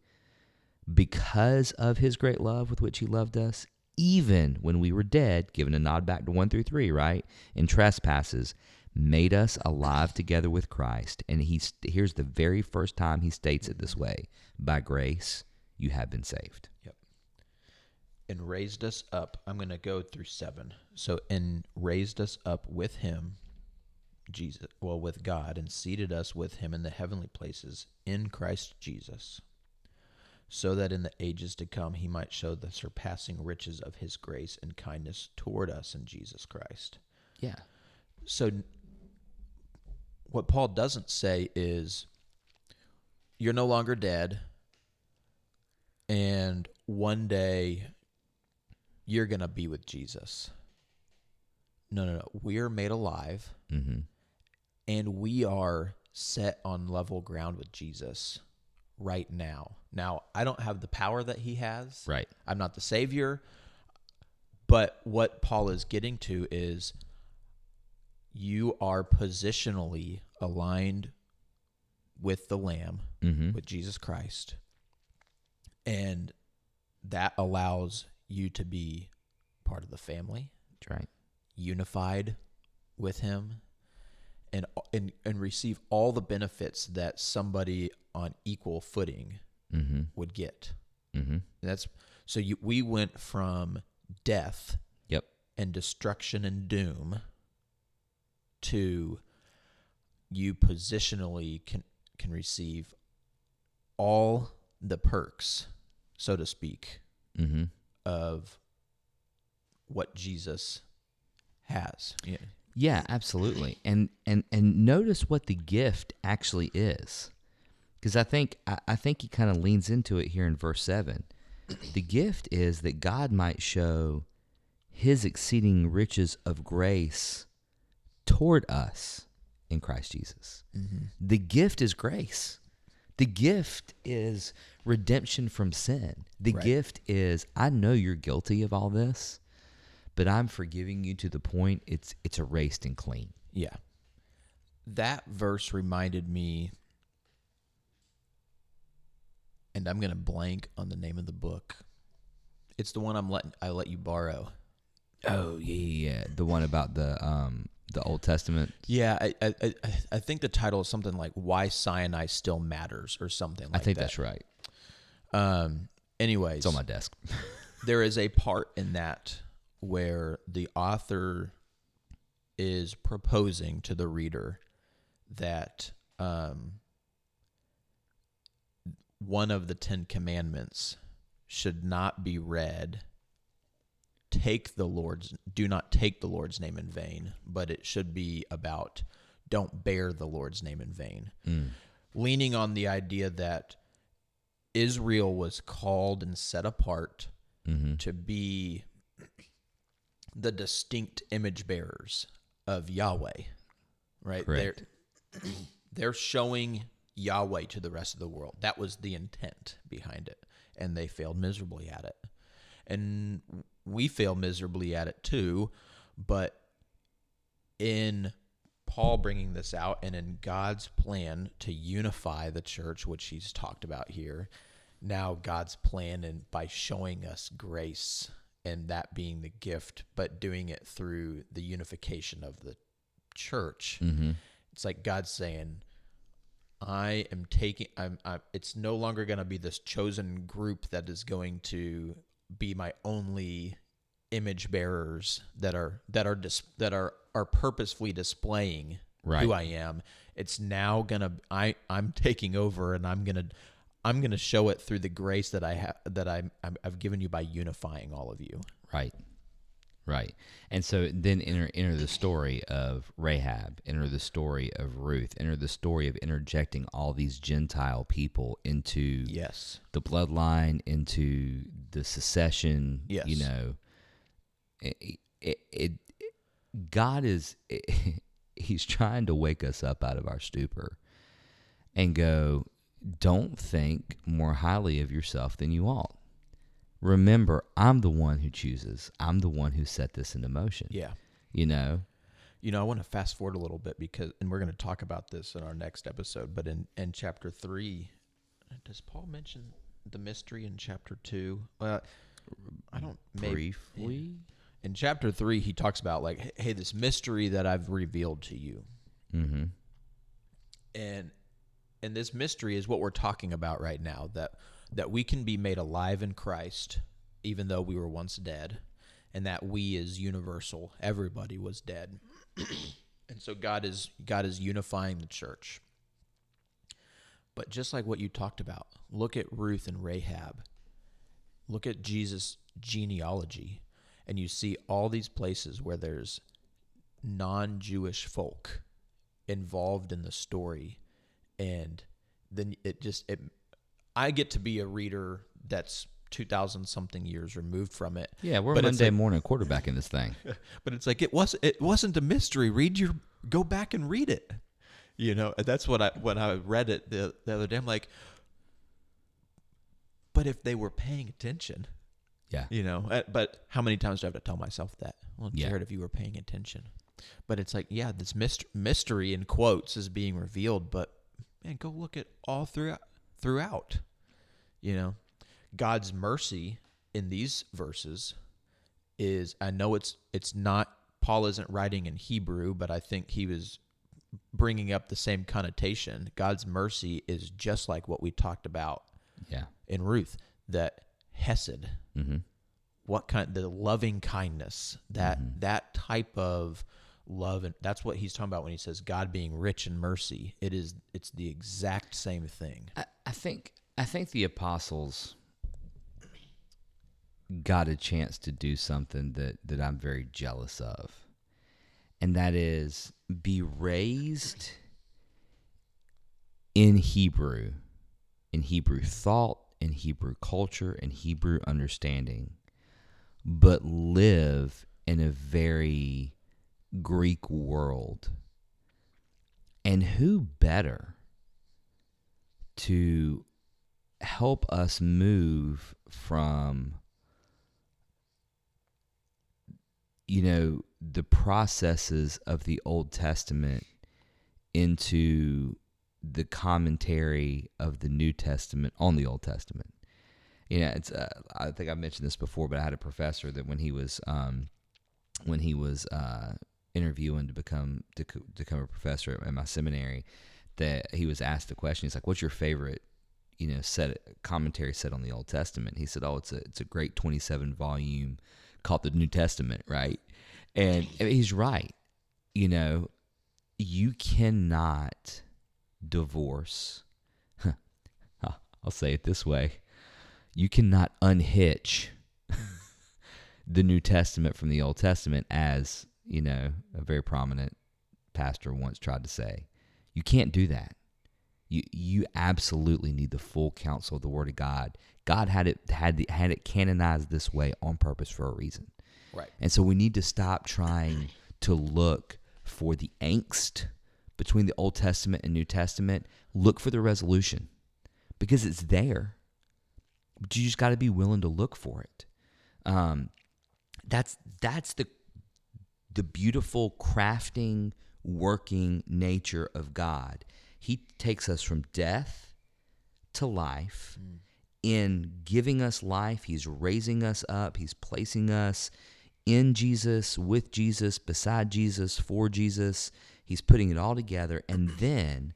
[SPEAKER 1] because of his great love with which he loved us, even when we were dead, given a nod back to 1 through 3, right? In trespasses, made us alive together with Christ. And he's, here's the very first time he states it this way by grace, you have been saved.
[SPEAKER 2] Yep. And raised us up. I'm going to go through seven. So, and raised us up with him, Jesus, well, with God, and seated us with him in the heavenly places in Christ Jesus, so that in the ages to come he might show the surpassing riches of his grace and kindness toward us in Jesus Christ.
[SPEAKER 1] Yeah.
[SPEAKER 2] So, what Paul doesn't say is, you're no longer dead, and one day you're going to be with Jesus. No, no, no. We are made alive,
[SPEAKER 1] Mm-hmm.
[SPEAKER 2] and we are set on level ground with Jesus right now. Now, I don't have the power that he has.
[SPEAKER 1] Right.
[SPEAKER 2] I'm not the savior. But what Paul is getting to is you are positionally aligned with the Lamb,
[SPEAKER 1] Mm-hmm.
[SPEAKER 2] with Jesus Christ. And that allows you to be part of the family,
[SPEAKER 1] That's right.
[SPEAKER 2] unified with him, and and, and receive all the benefits that somebody on equal footing
[SPEAKER 1] Mm-hmm.
[SPEAKER 2] would get.
[SPEAKER 1] Mm-hmm.
[SPEAKER 2] That's so you we went from death
[SPEAKER 1] Yep.
[SPEAKER 2] and destruction and doom to you positionally can can receive all the perks, so to speak,
[SPEAKER 1] Mm-hmm.
[SPEAKER 2] Of what Jesus has. Yeah.
[SPEAKER 1] Yeah, absolutely. And and and notice what the gift actually is. Because I think I, I think he kind of leans into it here in verse seven. The gift is that God might show his exceeding riches of grace toward us in Christ Jesus. Mm-hmm. The gift is grace. The gift is redemption from sin. The
[SPEAKER 2] Right.
[SPEAKER 1] gift is I know you're guilty of all this, but I'm forgiving you to the point it's it's erased and clean.
[SPEAKER 2] Yeah. That verse reminded me and I'm going to blank on the name of the book. It's the one I'm letting I let you borrow.
[SPEAKER 1] Oh yeah, yeah, yeah. the one about the um the Old Testament.
[SPEAKER 2] Yeah, I I I, I think the title is something like "Why Sinai Still Matters" or something like
[SPEAKER 1] I think
[SPEAKER 2] that.
[SPEAKER 1] that's right.
[SPEAKER 2] Um. Anyways,
[SPEAKER 1] It's on my desk.
[SPEAKER 2] there is a part in that where the author is proposing to the reader that um, one of the Ten Commandments should not be read. Take the Lord's, do not take the Lord's name in vain, but it should be about don't bear the Lord's name in vain.
[SPEAKER 1] Mm.
[SPEAKER 2] Leaning on the idea that Israel was called and set apart
[SPEAKER 1] Mm-hmm.
[SPEAKER 2] to be the distinct image bearers of Yahweh, right?
[SPEAKER 1] Correct.
[SPEAKER 2] They're they're showing Yahweh to the rest of the world. That was the intent behind it, and they failed miserably at it. And we fail miserably at it too, but in Paul bringing this out and in God's plan to unify the church, which he's talked about here, now God's plan and by showing us grace and that being the gift, but doing it through the unification of the church.
[SPEAKER 1] Mm-hmm.
[SPEAKER 2] It's like God saying, I am taking I'm, I'm it's no longer going to be this chosen group that is going to be my only image bearers that are that are dis, that are are purposefully displaying
[SPEAKER 1] Right.
[SPEAKER 2] who I am. It's now going to I I'm taking over and I'm going to I'm going to show it through the grace that I have that I'm, I'm I've given you by unifying all of you.
[SPEAKER 1] Right. Right. And so then enter enter the story of Rahab, enter the story of Ruth, enter the story of interjecting all these Gentile people into
[SPEAKER 2] Yes.
[SPEAKER 1] the bloodline, into the secession.
[SPEAKER 2] Yes.
[SPEAKER 1] You know, it, it, it God is he's trying to wake us up out of our stupor and go, don't think more highly of yourself than you ought. Remember, I'm the one who chooses. I'm the one who set this into motion.
[SPEAKER 2] Yeah.
[SPEAKER 1] You know?
[SPEAKER 2] You know, I want to fast forward a little bit because, and we're going to talk about this in our next episode. But in in chapter three, does Paul mention the mystery in chapter two? Uh, I don't. Maybe,
[SPEAKER 1] Briefly.
[SPEAKER 2] in chapter three, he talks about like, hey, hey, this mystery that I've revealed to you,
[SPEAKER 1] Mm-hmm.
[SPEAKER 2] and and this mystery is what we're talking about right now. That that we can be made alive in Christ, even though we were once dead, and that we is universal. Everybody was dead, and so God is God is unifying the church. But just like what you talked about, look at Ruth and Rahab. Look at Jesus' genealogy, and you see all these places where there's non-Jewish folk involved in the story, and then it just it. I get to be a reader that's two thousand something years removed from it,
[SPEAKER 1] Yeah, we're
[SPEAKER 2] But
[SPEAKER 1] Monday
[SPEAKER 2] like-
[SPEAKER 1] morning quarterbacking this thing.
[SPEAKER 2] but it's like it was it wasn't a mystery. Read your go back and read it. You know, that's what I when I read it the, the other day. I'm like, but if they were paying attention,
[SPEAKER 1] Yeah.
[SPEAKER 2] you know. uh, But how many times do I have to tell myself that? Well,
[SPEAKER 1] Yeah.
[SPEAKER 2] Jared, if you were paying attention. But it's like, yeah, this mystery in quotes is being revealed. But man, go look at all throughout. Throughout, you know, God's mercy in these verses is. I know it's it's not. Paul isn't writing in Hebrew, but I think he was bringing up the same connotation. God's mercy is just like what we talked about
[SPEAKER 1] Yeah.
[SPEAKER 2] in Ruth. That Hesed,
[SPEAKER 1] Mm-hmm.
[SPEAKER 2] what kind the loving kindness that that type of love and that's what he's talking about when he says god being rich in mercy it is it's the exact same thing
[SPEAKER 1] I, I think I think the apostles got a chance to do something that, that I'm very jealous of. And that is be raised in Hebrew, in Hebrew thought, in Hebrew culture, in Hebrew understanding, but live in a very Greek world. And who better to help us move from you know the processes of the Old Testament into the commentary of the New Testament on the Old Testament. You know, it's uh, I think I mentioned this before, but I had a professor that when he was um, when he was uh, interviewing to become to, to become a professor at my seminary, that he was asked the question. He's like, "What's your favorite, you know, set commentary set on the Old Testament?" He said, "Oh, it's a it's a great twenty seven volume called the New Testament, right?" And he's right. You know, you cannot divorce. I'll say it this way: you cannot unhitch the New Testament from the Old Testament, as you know, a very prominent pastor once tried to say. You can't do that. You you absolutely need the full counsel of the Word of God. God had it had the, had it canonized this way on purpose for a reason.
[SPEAKER 2] right
[SPEAKER 1] And so we need to stop trying to look for the angst between the Old Testament and New Testament. Look for the resolution because it's there. But you just got to be willing to look for it. Um, that's that's the the beautiful crafting, working nature of God. He takes us from death to life. Mm. In giving us life, He's raising us up. He's placing us in Jesus, with Jesus, beside Jesus, for Jesus. He's putting it all together. And then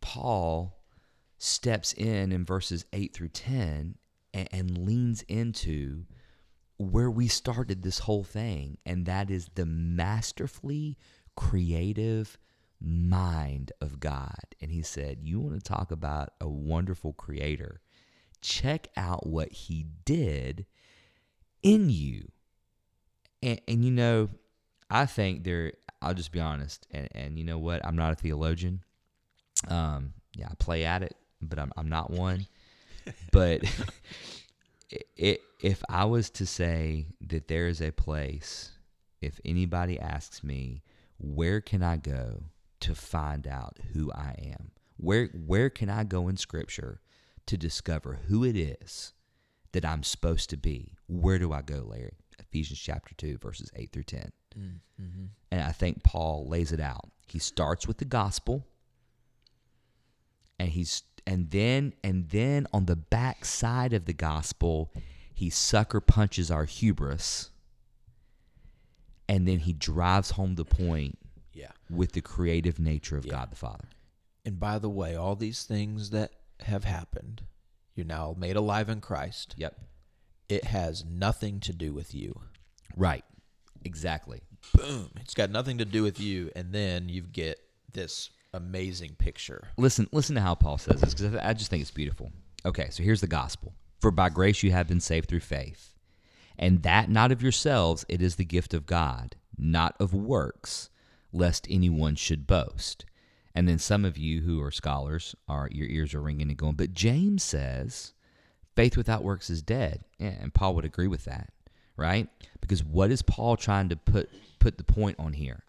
[SPEAKER 1] Paul steps in in verses 8 through 10 and, and leans into where we started this whole thing, and that is the masterfully creative mind of God. And he said, You want to talk about a wonderful creator? Check out what he did in you. and, and you know, I think there. I'll just be honest, and, and you know what? I'm not a theologian. Um, yeah, I play at it, but I'm I'm not one. but it, if I was to say that there is a place, if anybody asks me, where can I go to find out who I am? Where where can I go in Scripture to discover who it is that I'm supposed to be? Where do I go, Larry? Ephesians chapter two, verses eight through 10
[SPEAKER 2] Mm-hmm.
[SPEAKER 1] and I think Paul lays it out. He starts with the gospel, and he's and then and then on the back side of the gospel, he sucker punches our hubris, and then he drives home the point
[SPEAKER 2] Yeah.
[SPEAKER 1] with the creative nature of
[SPEAKER 2] Yeah.
[SPEAKER 1] God the Father.
[SPEAKER 2] And by the way, all these things that have happened, you're now made alive in Christ.
[SPEAKER 1] Yep.
[SPEAKER 2] It has nothing to do with you.
[SPEAKER 1] Right. Exactly.
[SPEAKER 2] Boom. It's got nothing to do with you. And then you get this amazing picture.
[SPEAKER 1] Listen, listen to how Paul says this because I just think it's beautiful. Okay, so here's the gospel: For by grace you have been saved through faith, and that not of yourselves; it is the gift of God, not of works, lest anyone should boast. And then some of you who are scholars are your ears are ringing and going, but James says, faith without works is dead. Yeah, and Paul would agree with that, right? Because what is Paul trying to put put the point on here?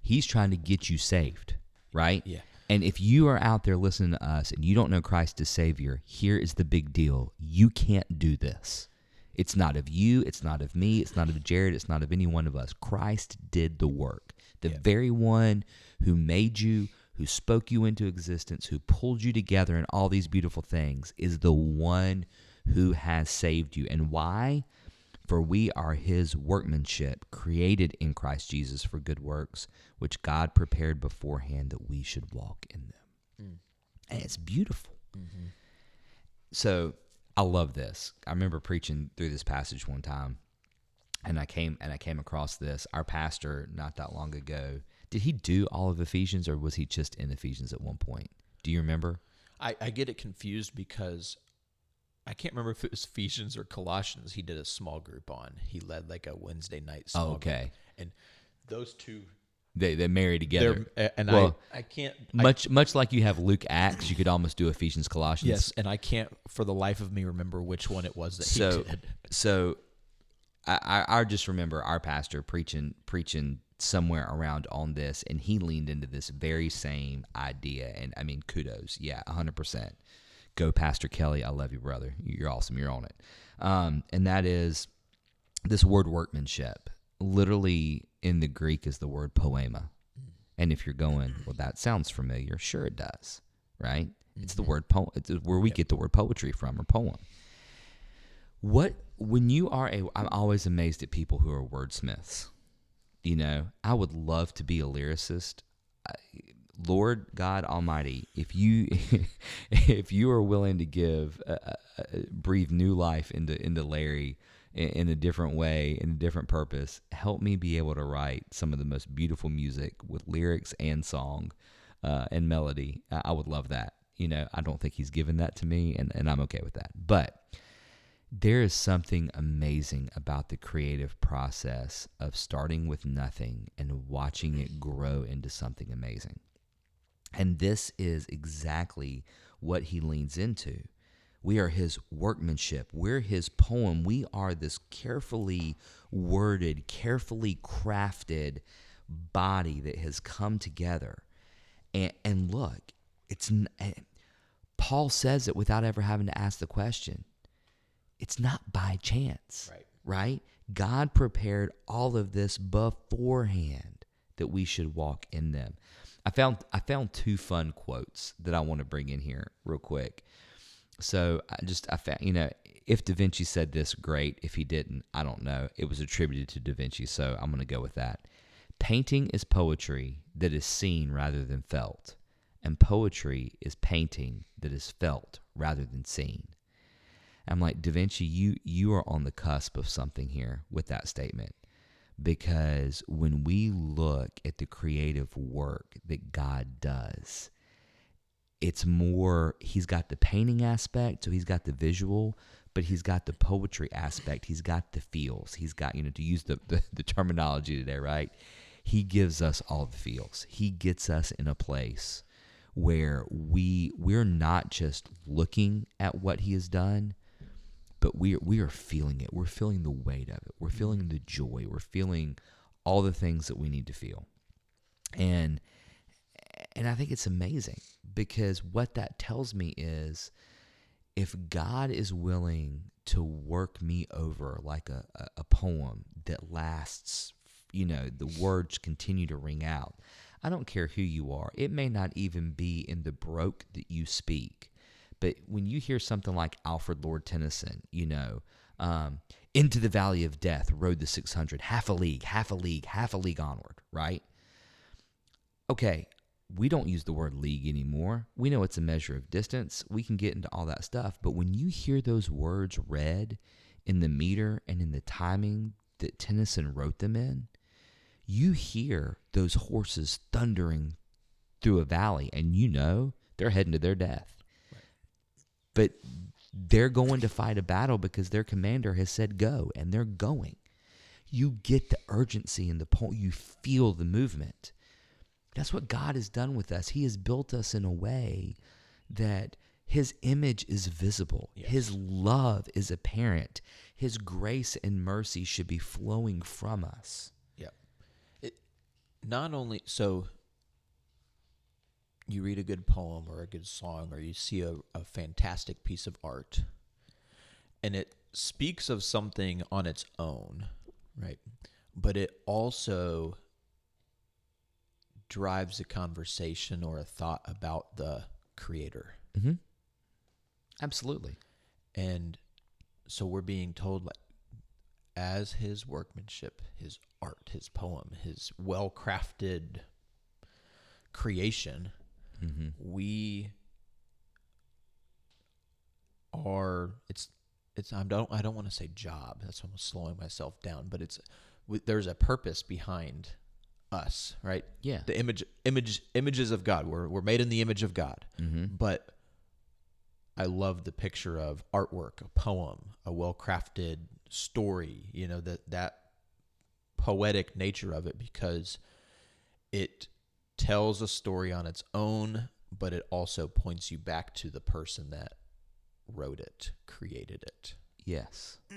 [SPEAKER 1] He's trying to get you saved, right?
[SPEAKER 2] Yeah.
[SPEAKER 1] And if you are out there listening to us and you don't know Christ as Savior, here is the big deal. You can't do this. It's not of you, it's not of me, it's not of Jared, it's not of any one of us. Christ did the work. The
[SPEAKER 2] Yeah.
[SPEAKER 1] very one who made you, who spoke you into existence, who pulled you together in all these beautiful things, is the one who has saved you. And why? For we are his workmanship, created in Christ Jesus for good works, which God prepared beforehand that we should walk in them. Hmm. And it's beautiful. Mm-hmm. So I love this. I remember preaching through this passage one time, and I came and I came across this. Our pastor not that long ago. Did he do all of Ephesians, or was he just in Ephesians at one point? Do you remember?
[SPEAKER 2] I, I get it confused because I can't remember if it was Ephesians or Colossians. He did a small group on. He led like a Wednesday night small
[SPEAKER 1] Oh, okay.
[SPEAKER 2] group. And those two,
[SPEAKER 1] They they marry together.
[SPEAKER 2] they're, and
[SPEAKER 1] Well,
[SPEAKER 2] I, I can't, I-
[SPEAKER 1] much much like you have Luke Acts, you could almost do Ephesians Colossians.
[SPEAKER 2] yes, and I can't for the life of me remember which one it was that
[SPEAKER 1] so
[SPEAKER 2] he did.
[SPEAKER 1] so I, I I just remember our pastor preaching preaching somewhere around on this and he leaned into this very same idea. And I mean kudos. Yeah 100% go Pastor Kelly. I love you brother. You're awesome. You're on it. Um, and that is this word workmanship literally in the Greek is the word poema. And if you're going well that sounds familiar sure it does right? It's the word po- it's where we get the word poetry from or poem. What when you are a I'm always amazed at people who are wordsmiths. You know, I would love to be a lyricist. I, Lord God Almighty, if you if you are willing to give uh, uh, breathe new life into into Larry in, a different way, in a different purpose, help me be able to write some of the most beautiful music with lyrics and song uh, and melody. I, I would love that. You know, I don't think he's given that to me, and, and I'm okay with that. But there is something amazing about the creative process of starting with nothing and watching it grow into something amazing. And this is exactly what he leans into. We are his workmanship. We're his poem. We are this carefully worded, carefully crafted body that has come together. And, and look, it's eh, Paul says it without ever having to ask the question it's not by chance.
[SPEAKER 2] Right.
[SPEAKER 1] Right? God prepared all of this beforehand that we should walk in them. I found I found two fun quotes that I want to bring in here real quick. So I just I found you know if Da Vinci said this, great. If he didn't, I don't know. It was attributed to Da Vinci, so I'm going to go with that. Painting is poetry that is seen rather than felt, and poetry is painting that is felt rather than seen. I'm like, Da Vinci, you you are on the cusp of something here with that statement. Because when we look at the creative work that God does, it's more he's got the painting aspect, so he's got the visual, but he's got the poetry aspect. He's got the feels. He's got, you know, to use the, the, the terminology today, right? He gives us all the feels. He gets us in a place where we we're not just looking at what he has done, but we we are feeling it. We're feeling the weight of it. We're feeling the joy. We're feeling all the things that we need to feel. And and I think it's amazing because what that tells me is if God is willing to work me over like a, a, poem that lasts, you know, the words continue to ring out. I don't care who you are. It may not even be in the broke that you speak. But when you hear something like Alfred Lord Tennyson, you know, um, into the valley of death rode the 600, half a league, half a league, half a league onward, right? Okay, we don't use the word league anymore. We know it's a measure of distance. We can get into all that stuff. But when you hear those words read in the meter and in the timing that Tennyson wrote them in, you hear those horses thundering through a valley and you know they're heading to their death. But they're going to fight a battle because their commander has said go and they're going. You get the urgency and the point, you feel the movement. That's what God has done with us. He has built us in a way that his image is visible. Yes. His love is apparent. His grace and mercy should be flowing from us.
[SPEAKER 2] Yeah. It not only so you read a good poem or a good song or you see a, a fantastic piece of art and it speaks of something on its own, right? But it also drives a conversation or a thought about the creator.
[SPEAKER 1] Mm-hmm. Absolutely.
[SPEAKER 2] And so we're being told, like, as his workmanship, his art, his poem, his well crafted creation, mm-hmm. we are, it's, it's, I don't, I don't want to say job. That's why I'm slowing myself down, but it's, there's a purpose behind us, right?
[SPEAKER 1] Yeah.
[SPEAKER 2] The image, image, images of God. We're we're made in the image of God.
[SPEAKER 1] Mm-hmm.
[SPEAKER 2] But I love the picture of artwork, a poem, a well crafted story. You know that that poetic nature of it because it tells a story on its own, but it also points you back to the person that wrote it, created it.
[SPEAKER 1] Yes.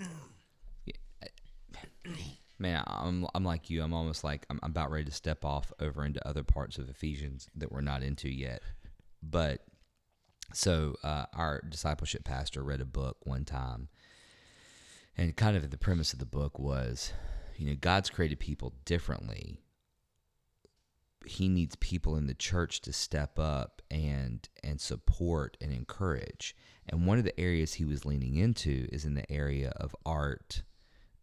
[SPEAKER 1] man, I'm I'm like you. I'm almost like I'm, I'm about ready to step off over into other parts of Ephesians that we're not into yet. But so uh, our discipleship pastor read a book one time, and kind of the premise of the book was, you know, God's created people differently. He needs people in the church to step up and and support and encourage. And one of the areas he was leaning into is in the area of art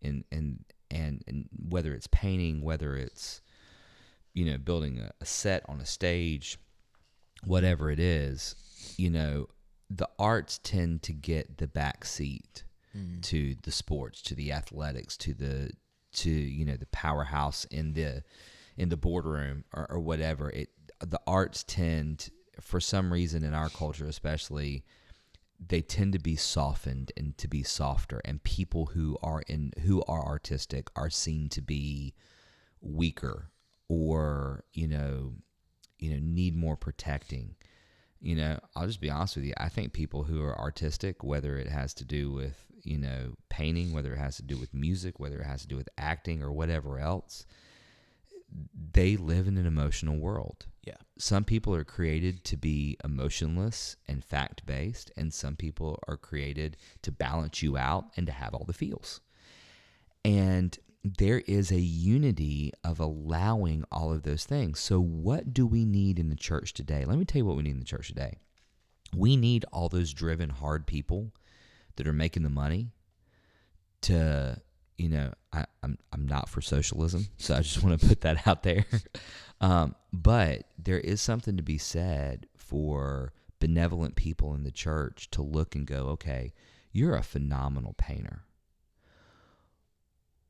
[SPEAKER 1] and and and, and whether it's painting, whether it's you know building a, a set on a stage, whatever it is, you know, the arts tend to get the back seat mm. to the sports, to the athletics, to the to you know the powerhouse in the in the boardroom or, or whatever. It the arts tend, for some reason in our culture, especially, they tend to be softened and to be softer and people who are in who are artistic are seen to be weaker or you know you know need more protecting. You know i'll just be honest with you i think people who are artistic whether it has to do with you know painting whether it has to do with music whether it has to do with acting or whatever else they live in an emotional world
[SPEAKER 2] yeah.
[SPEAKER 1] Some people are created to be emotionless and fact based, and some people are created to balance you out and to have all the feels. And there is a unity of allowing all of those things. So, what do we need in the church today? Let me tell you what we need in the church today. We need all those driven, hard people that are making the money to you know, I, I'm I'm not for socialism, so I just want to put that out there. um, but there is something to be said for benevolent people in the church to look and go, okay, you're a phenomenal painter.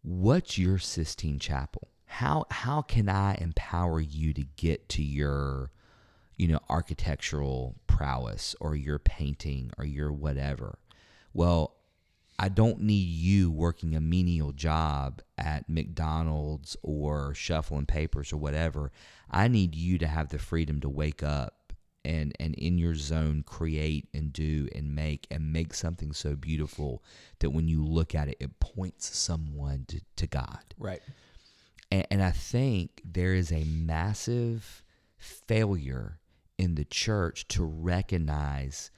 [SPEAKER 1] What's your Sistine Chapel? How how can I empower you to get to your, you know, architectural prowess or your painting or your whatever? Well, I don't need you working a menial job at McDonald's or shuffling papers or whatever. I need you to have the freedom to wake up and and in your zone create and do and make and make something so beautiful that when you look at it it points someone to, to God.
[SPEAKER 2] Right.
[SPEAKER 1] And, and I think there is a massive failure in the church to recognize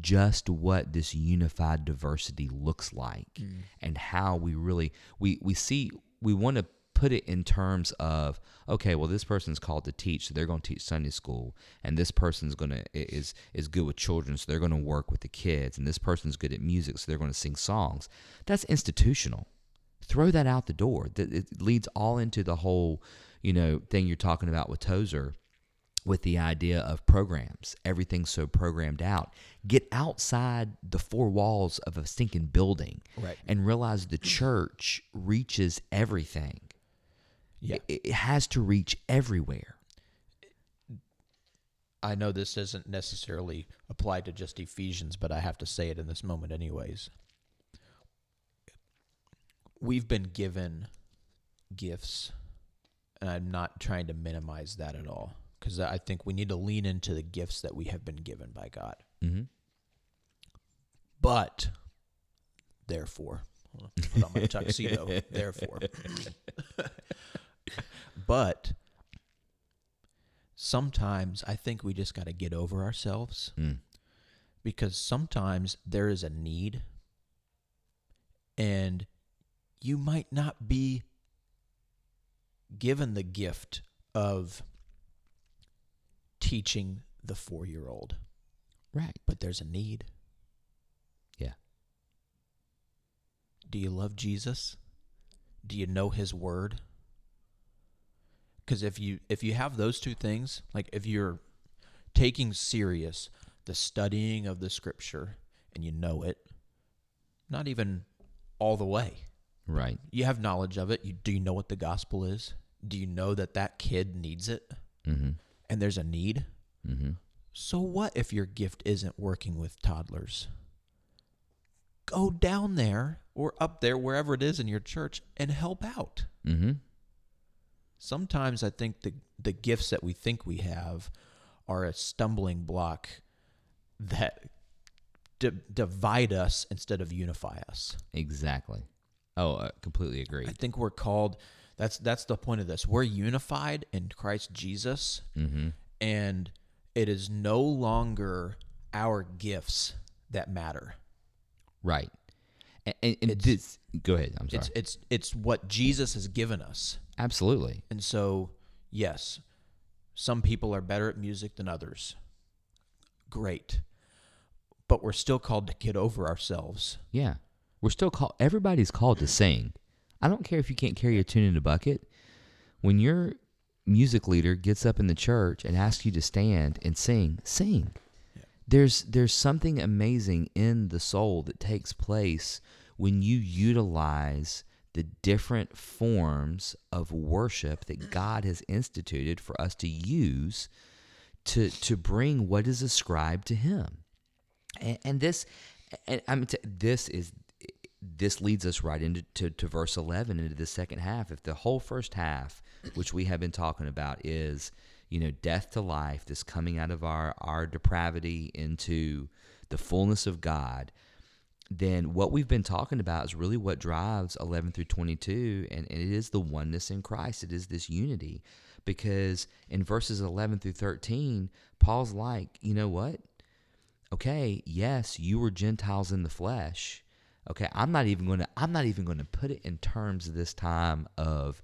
[SPEAKER 1] just what this unified diversity looks like
[SPEAKER 2] Mm.
[SPEAKER 1] and how we really we we see we want to put it in terms of okay well this person's called to teach so they're going to teach sunday school and this person's going to is is good with children so they're going to work with the kids and this person's good at music so they're going to sing songs. That's institutional. Throw that out the door. That it leads all into the whole you know thing you're talking about with tozer with the idea of programs. Everything's so programmed out. Get outside the four walls of a stinking building
[SPEAKER 2] Right.
[SPEAKER 1] and realize the church reaches everything.
[SPEAKER 2] Yeah.
[SPEAKER 1] It, it has to reach everywhere.
[SPEAKER 2] I know this doesn't necessarily apply to just Ephesians, but I have to say it in this moment, anyways. We've been given gifts, and I'm not trying to minimize that at all because I think we need to lean into the gifts that we have been given by God.
[SPEAKER 1] Mm-hmm.
[SPEAKER 2] But, therefore, hold on, put on my tuxedo, therefore. but sometimes I think we just got to get over ourselves
[SPEAKER 1] Mm.
[SPEAKER 2] because sometimes there is a need and you might not be given the gift of teaching the four year old,
[SPEAKER 1] Right.
[SPEAKER 2] but there's a need.
[SPEAKER 1] Yeah.
[SPEAKER 2] Do you love Jesus? Do you know his word? Cuz if you if you have those two things, like if you're taking serious the studying of the scripture and you know it, not even all the way.
[SPEAKER 1] Right.
[SPEAKER 2] You have knowledge of it. You do you know what the gospel is? Do you know that that kid needs it
[SPEAKER 1] Mm-hmm.
[SPEAKER 2] And there's a need?
[SPEAKER 1] Mm-hmm.
[SPEAKER 2] So what if your gift isn't working with toddlers? Go down there or up there, wherever it is in your church, and help out.
[SPEAKER 1] Mm-hmm.
[SPEAKER 2] Sometimes I think the the gifts that we think we have are a stumbling block that di- divide us instead of unify us.
[SPEAKER 1] Exactly. Oh, I completely agree.
[SPEAKER 2] I think we're called. That's that's the point of this. We're unified in Christ Jesus,
[SPEAKER 1] Mm-hmm.
[SPEAKER 2] and it is no longer our gifts that matter.
[SPEAKER 1] Right. And, and,
[SPEAKER 2] It's-
[SPEAKER 1] this, go ahead. I'm sorry.
[SPEAKER 2] It's it's it's what Jesus has given us.
[SPEAKER 1] Absolutely.
[SPEAKER 2] And so, yes, some people are better at music than others. Great. But we're still called to get over ourselves.
[SPEAKER 1] Yeah. We're still called, everybody's called to sing. I don't care if you can't carry a tune in a bucket. When your music leader gets up in the church and asks you to stand and sing, sing.
[SPEAKER 2] Yeah.
[SPEAKER 1] There's there's something amazing in the soul that takes place when you utilize the different forms of worship that God has instituted for us to use to to bring what is ascribed to him and, and this and i'm t- this is this leads us right into to, to verse 11 into the second half. If the whole first half which we have been talking about is you know death to life this coming out of our our depravity into the fullness of god then what we've been talking about is really what drives 11 through 22 and, and it is the oneness in christ. It is this unity. Because in verses 11 through 13 paul's like you know what? Okay yes you were gentiles in the flesh okay i'm not even going to i'm not even going to put it in terms of this time of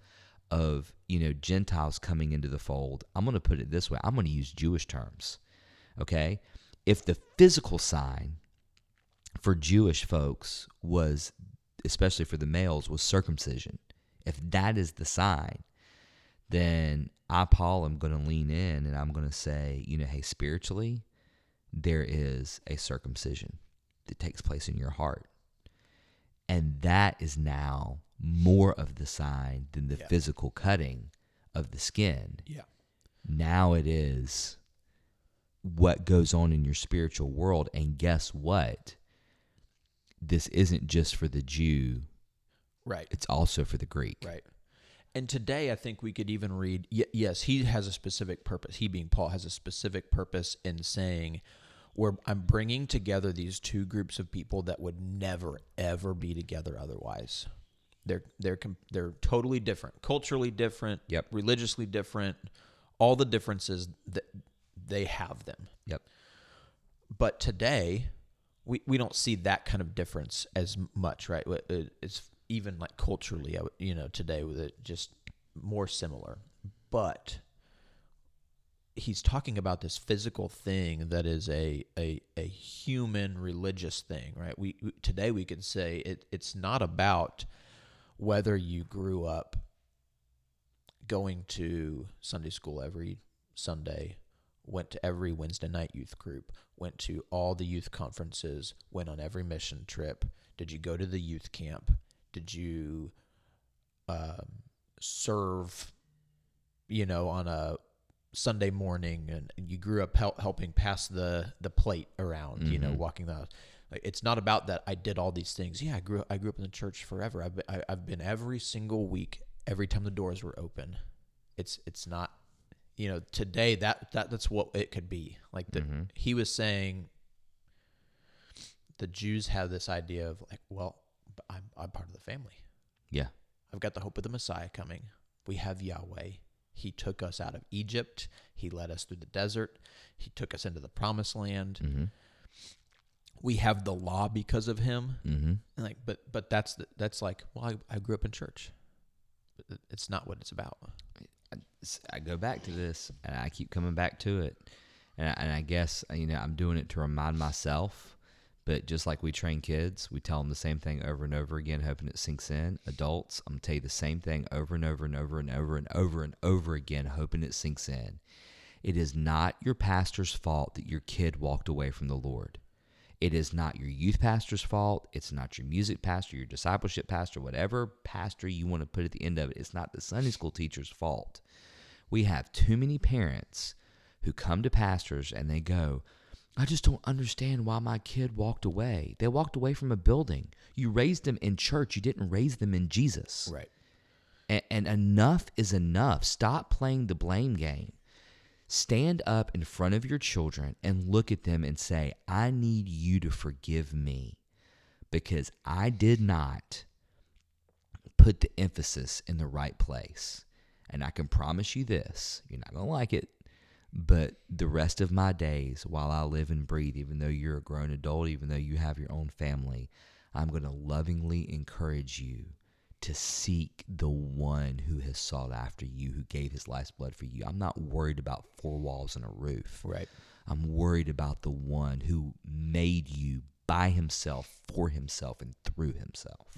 [SPEAKER 1] of you know gentiles coming into the fold i'm going to put it this way i'm going to use jewish terms okay if the physical sign for Jewish folks was, especially for the males, was circumcision. If that is the sign, then I, Paul, am going to lean in and I'm going to say, you know, hey, spiritually, there is a circumcision that takes place in your heart. And that is now more of the sign than the
[SPEAKER 2] Yeah.
[SPEAKER 1] physical cutting of the skin.
[SPEAKER 2] Yeah.
[SPEAKER 1] Now it is what goes on in your spiritual world. And guess what? this isn't just for the Jew,
[SPEAKER 2] Right.
[SPEAKER 1] it's also for the Greek.
[SPEAKER 2] Right. And today, I think we could even read. Y- yes, he has a specific purpose. He, being Paul, has a specific purpose in saying, "Where I'm bringing together these two groups of people that would never, ever be together otherwise. They're they're they're totally different, culturally different,
[SPEAKER 1] Yep.
[SPEAKER 2] religiously different, all the differences that they have them.
[SPEAKER 1] Yep.
[SPEAKER 2] But today, we, we don't see that kind of difference as much, right? It- uh, It's even like culturally, you know, today with it just more similar. But he's talking about this physical thing that is a a, a human religious thing, right? We, we today we could say it, it's not about whether you grew up going to Sunday school every Sunday, went to every Wednesday night youth group, went to all the youth conferences, went on every mission trip. Did you go to the youth camp? Did you um, serve, you know, on a Sunday morning and, you grew up hel- helping pass the, the plate around, you know,
[SPEAKER 1] Mhm.
[SPEAKER 2] walking the like, it's not about that I did all these things. Yeah, I grew I grew up in the church forever. I've been, I, I've been every single week, every time the doors were open. It's it's not, you know, today that that that's what it could be. Like the,
[SPEAKER 1] Mhm.
[SPEAKER 2] he was saying, the Jews have this idea of like, well, I'm I'm part of the family.
[SPEAKER 1] Yeah.
[SPEAKER 2] I've got the hope of the Messiah coming. We have Yahweh. He took us out of Egypt. He led us through the desert. He took us into the promised land.
[SPEAKER 1] Mm-hmm.
[SPEAKER 2] We have the law because of him.
[SPEAKER 1] Mm-hmm.
[SPEAKER 2] Like, but but that's the, that's like, well, I, I grew up in church. But it's not what it's about.
[SPEAKER 1] I go back to this and I keep coming back to it. And I, and I guess, you know, I'm doing it to remind myself. But just like we train kids, we tell them the same thing over and over again, hoping it sinks in. Adults, I'm going to tell you the same thing over and over and over and over and over and over again, hoping it sinks in. It is not your pastor's fault that your kid walked away from the Lord. It is not your youth pastor's fault. It's not your music pastor, your discipleship pastor, whatever pastor you want to put at the end of it. It's not the Sunday school teacher's fault. We have too many parents who come to pastors and they go, I just don't understand why my kid walked away. They walked away from a building. You raised them in church, you didn't raise them in Jesus.
[SPEAKER 2] Right.
[SPEAKER 1] And, and enough is enough. Stop playing the blame game. Stand up in front of your children and look at them and say, I need you to forgive me because I did not put the emphasis in the right place. And I can promise you this you're not going to like it, but the rest of my days, while I live and breathe, even though you're a grown adult, even though you have your own family, I'm going to lovingly encourage you to seek the one who has sought after you, who gave his life's blood for you. I'm not worried about four walls and a roof.
[SPEAKER 2] Right.
[SPEAKER 1] I'm worried about the one who made you by himself, for himself, and through himself.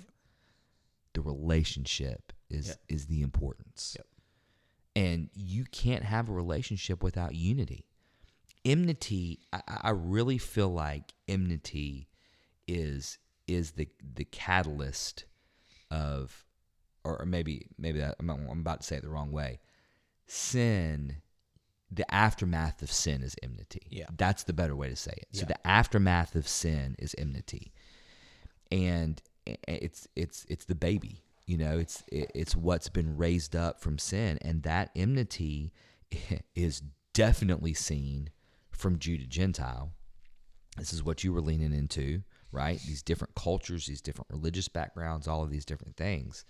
[SPEAKER 1] The relationship is
[SPEAKER 2] Yep.
[SPEAKER 1] is the importance.
[SPEAKER 2] Yep.
[SPEAKER 1] And you can't have a relationship without unity. Enmity, I, I really feel like enmity is is the the catalyst of, or maybe maybe that, I'm, I'm about to say it the wrong way. Sin, the aftermath of sin is enmity.
[SPEAKER 2] Yeah.
[SPEAKER 1] that's the better way to say it. So
[SPEAKER 2] Yeah.
[SPEAKER 1] the aftermath of sin is enmity, and it's it's it's the baby. You know, it's it, it's what's been raised up from sin, and that enmity is definitely seen from Jew to Gentile. This is what you were leaning into, right? These different cultures, these different religious backgrounds, all of these different things.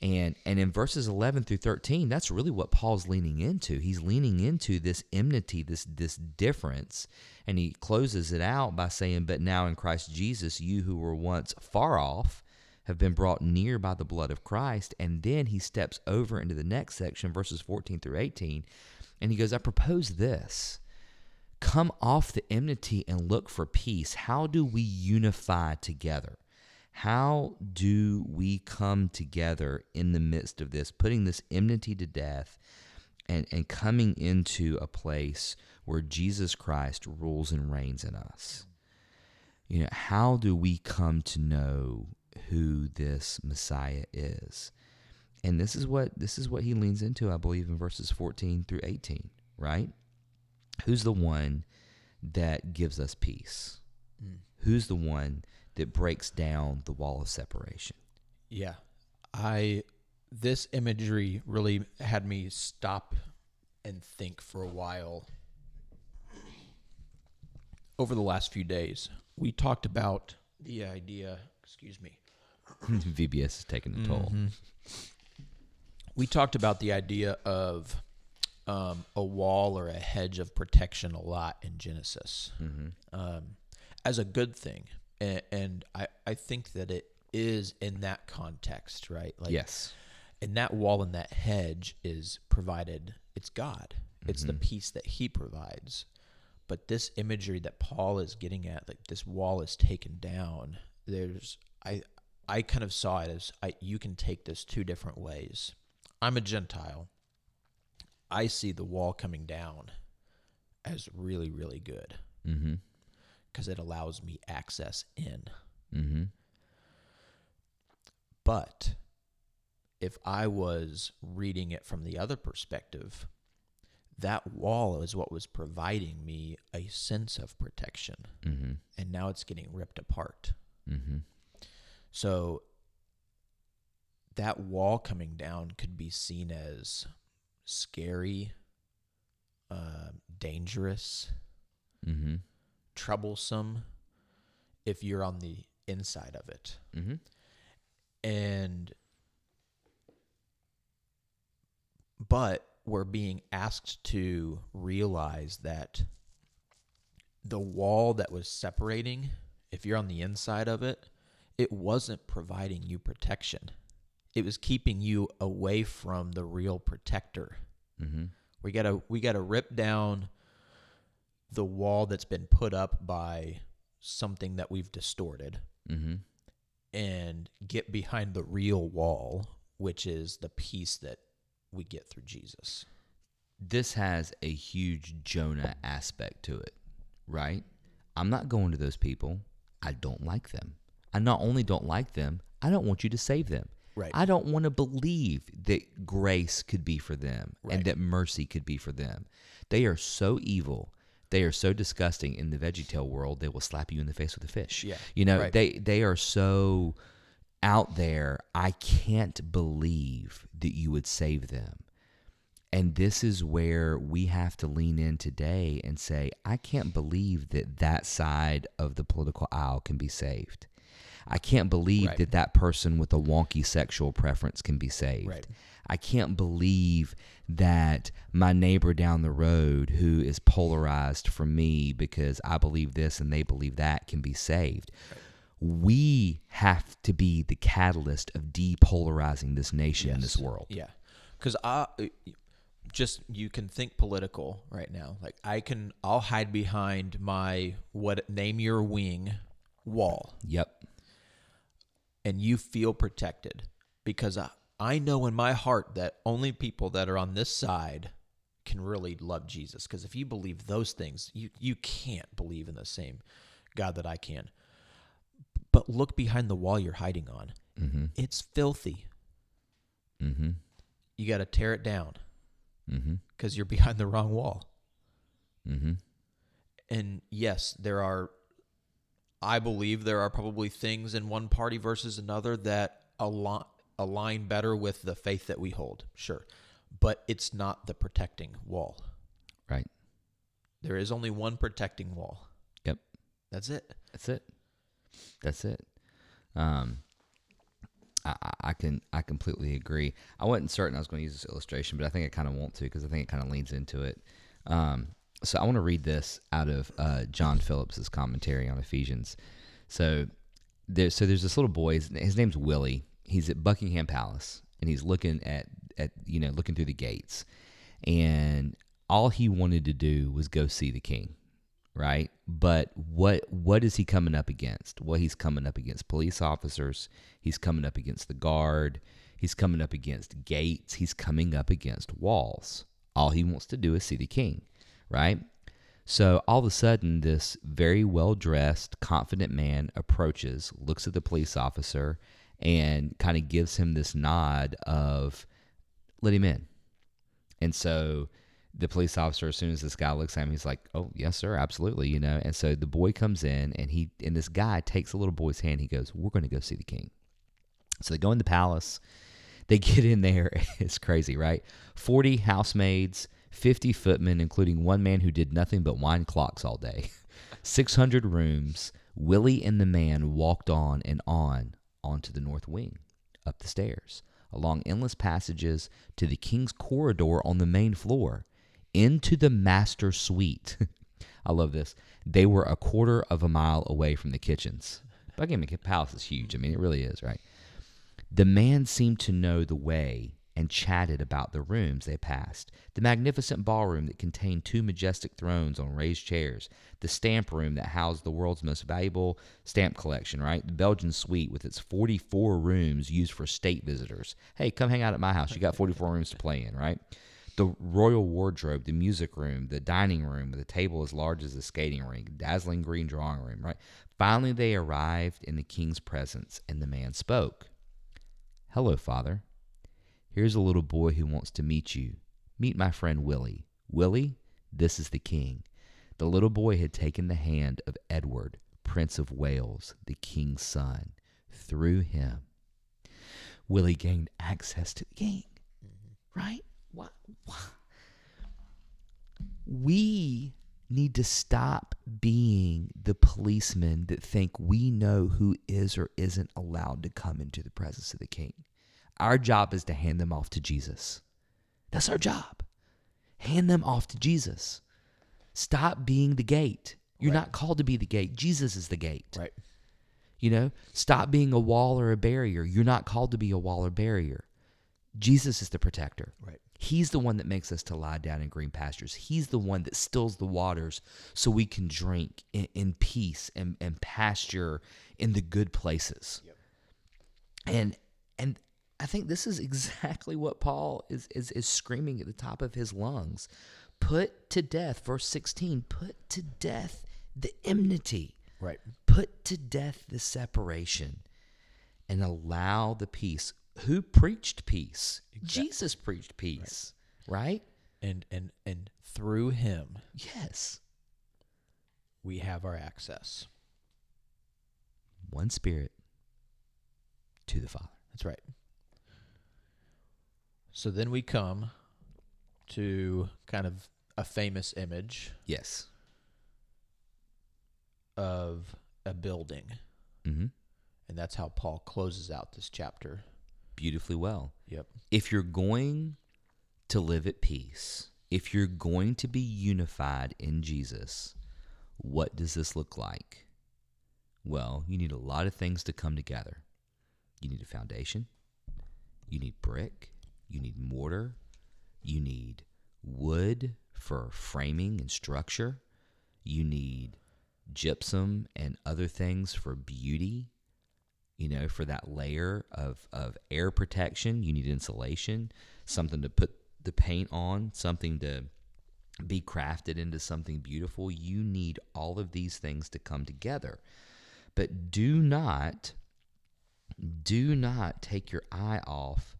[SPEAKER 1] And and in verses 11 through 13, that's really what Paul's leaning into. He's leaning into this enmity, this this difference, and he closes it out by saying, "But now in Christ Jesus, you who were once far off have been brought near by the blood of Christ." And then he steps over into the next section, verses 14 through 18, and he goes, "I propose this: come off the enmity and look for peace. How do we unify together? How do we come together in the midst of this, putting this enmity to death and, and coming into a place where Jesus Christ rules and reigns in us? You know, how do we come to know who this Messiah is? And this is what this is what he leans into, I believe, in verses 14 through 18, right? Who's the one that gives us peace?
[SPEAKER 2] Mm.
[SPEAKER 1] Who's the one that breaks down the wall of separation.
[SPEAKER 2] Yeah. I this imagery really had me stop and think for a while over the last few days. We talked about the idea, excuse me.
[SPEAKER 1] VBS is taking a toll.
[SPEAKER 2] Mm-hmm. We talked about the idea of um, a wall or a hedge of protection a lot in Genesis um, as a good thing. And, and I, I think that it is in that context, right? Like,
[SPEAKER 1] yes.
[SPEAKER 2] and that wall and that hedge is provided it's god it's the peace that he provides but this imagery that paul is getting at like this wall is taken down there's i i kind of saw it as I, you can take this two different ways i'm a gentile i see the wall coming down as really really good
[SPEAKER 1] Mm-hmm.
[SPEAKER 2] because it allows me access in
[SPEAKER 1] Mm-hmm.
[SPEAKER 2] But if I was reading it from the other perspective, that wall is what was providing me a sense of protection.
[SPEAKER 1] Mm-hmm.
[SPEAKER 2] And now it's getting ripped apart.
[SPEAKER 1] Mm-hmm.
[SPEAKER 2] So that wall coming down could be seen as scary, uh, dangerous,
[SPEAKER 1] Mm-hmm.
[SPEAKER 2] troublesome if you're on the inside of it.
[SPEAKER 1] Mm-hmm.
[SPEAKER 2] and but we're being asked to realize that the wall that was separating if you're on the inside of it it wasn't providing you protection it was keeping you away from the real protector
[SPEAKER 1] Mm-hmm.
[SPEAKER 2] we got to we got to rip down the wall that's been put up by something that we've distorted
[SPEAKER 1] Mm-hmm.
[SPEAKER 2] and get behind the real wall, which is the peace that we get through Jesus.
[SPEAKER 1] This has a huge Jonah aspect to it, right? I'm not going to those people. I don't like them. I not only don't like them, I don't want you to save them.
[SPEAKER 2] Right.
[SPEAKER 1] I don't want to believe that grace could be for them
[SPEAKER 2] Right.
[SPEAKER 1] and that mercy could be for them. They are so evil. They are so disgusting in the VeggieTale world. They will slap you in the face with a fish.
[SPEAKER 2] Yeah,
[SPEAKER 1] You know,
[SPEAKER 2] right.
[SPEAKER 1] they they are so out there. I can't believe that you would save them. And this is where we have to lean in today and say, I can't believe that that side of the political aisle can be saved. I can't believe
[SPEAKER 2] Right.
[SPEAKER 1] that that person with a wonky sexual preference can be saved.
[SPEAKER 2] Right.
[SPEAKER 1] I can't believe that my neighbor down the road who is polarized from me because I believe this and they believe that can be saved. We have to be the catalyst of depolarizing this nation and this world.
[SPEAKER 2] Yeah. Because I just, you can think political right now. Like, I can, I'll hide behind my, what, name your wing wall,
[SPEAKER 1] Yep.
[SPEAKER 2] And you feel protected because I, I know in my heart that only people that are on this side can really love Jesus. Because if you believe those things, you, you can't believe in the same God that I can. But look behind the wall you're hiding on.
[SPEAKER 1] Mm-hmm.
[SPEAKER 2] It's filthy.
[SPEAKER 1] Mm-hmm.
[SPEAKER 2] You got to tear it down
[SPEAKER 1] Mm-hmm.
[SPEAKER 2] because you're behind the wrong wall.
[SPEAKER 1] Mm-hmm.
[SPEAKER 2] And yes, there are, I believe there are probably things in one party versus another that align, align better with the faith that we hold. Sure. But it's not the protecting wall.
[SPEAKER 1] Right.
[SPEAKER 2] There is only one protecting wall.
[SPEAKER 1] Yep.
[SPEAKER 2] That's it.
[SPEAKER 1] That's it. That's it. Um, I, I- can I completely agree. I wasn't certain I was going to use this illustration, but I think I kind of want to because I think it kind of leans into it. Um, so I want to read this out of uh, John Phillips's commentary on Ephesians. So there, so there's this little boy. His, his name's Willie. He's at Buckingham Palace, and he's looking at at you know looking through the gates, and all he wanted to do was go see the king right? But what what is he coming up against? Well, he's coming up against police officers. He's coming up against the guard. He's coming up against gates. He's coming up against walls. All he wants to do is see the king, right? So all of a sudden, this very well dressed, confident man approaches, looks at the police officer, and kind of gives him this nod of, let him in. And so the police officer, as soon as this guy looks at him, he's like, "Oh, yes, sir, absolutely," you know. And so the boy comes in, and he and this guy takes the little boy's hand. He goes, "We're going to go see the king." So they go in the palace. They get in there. It's crazy, right? Forty housemaids, fifty footmen, including one man who did nothing but wind clocks all day. Six hundred rooms. Willie and the man walked on and on onto the north wing, up the stairs, along endless passages to the king's corridor on the main floor into the master suite. I love this. They were a quarter of a mile away from the kitchens. Buckingham Palace is huge. I mean, it really is, right? The man seemed to know the way and chatted about the rooms they passed. The magnificent ballroom that contained two majestic thrones on raised chairs, the stamp room that housed the world's most valuable stamp collection, right? The Belgian suite with its 44 rooms used for state visitors. Hey, come hang out at my house. You got 44 rooms to play in, right? the royal wardrobe, the music room, the dining room with a table as large as a skating rink, dazzling green drawing room, right? Finally, they arrived in the king's presence, and the man spoke. Hello, father. Here's a little boy who wants to meet you. Meet my friend Willie. Willie, this is the king. The little boy had taken the hand of Edward, Prince of Wales, the king's son. Through him, Willie gained access to the king, mm-hmm. right? What, what? We need to stop being the policemen that think we know who is or isn't allowed to come into the presence of the king. Our job is to hand them off to Jesus. That's our job. Hand them off to Jesus. Stop being the gate. You're
[SPEAKER 2] Right.
[SPEAKER 1] not called to be the gate. Jesus is the gate.
[SPEAKER 2] Right.
[SPEAKER 1] You know, stop being a wall or a barrier. You're not called to be a wall or barrier. Jesus is the protector.
[SPEAKER 2] Right.
[SPEAKER 1] He's the one that makes us to lie down in green pastures. He's the one that stills the waters so we can drink in, in peace and, and pasture in the good places. And and I think this is exactly what Paul is, is is screaming at the top of his lungs. Put to death, verse 16, put to death the enmity
[SPEAKER 2] Right.
[SPEAKER 1] put to death the separation and allow the peace. Who preached peace? Jesus preached peace, right?
[SPEAKER 2] And and and through him
[SPEAKER 1] Yes.
[SPEAKER 2] we have our access.
[SPEAKER 1] One spirit to the Father.
[SPEAKER 2] That's right. So then we come to kind of a famous image
[SPEAKER 1] Yes.
[SPEAKER 2] of a building.
[SPEAKER 1] Mm-hmm.
[SPEAKER 2] And that's how Paul closes out this chapter.
[SPEAKER 1] Beautifully well.
[SPEAKER 2] Yep.
[SPEAKER 1] If you're going to live at peace, if you're going to be unified in Jesus, what does this look like? Well, you need a lot of things to come together. You need a foundation, you need brick, you need mortar, you need wood for framing and structure, you need gypsum and other things for beauty. You know, for that layer of, of air protection, you need insulation, something to put the paint on, something to be crafted into something beautiful. You need all of these things to come together. But do not, do not take your eye off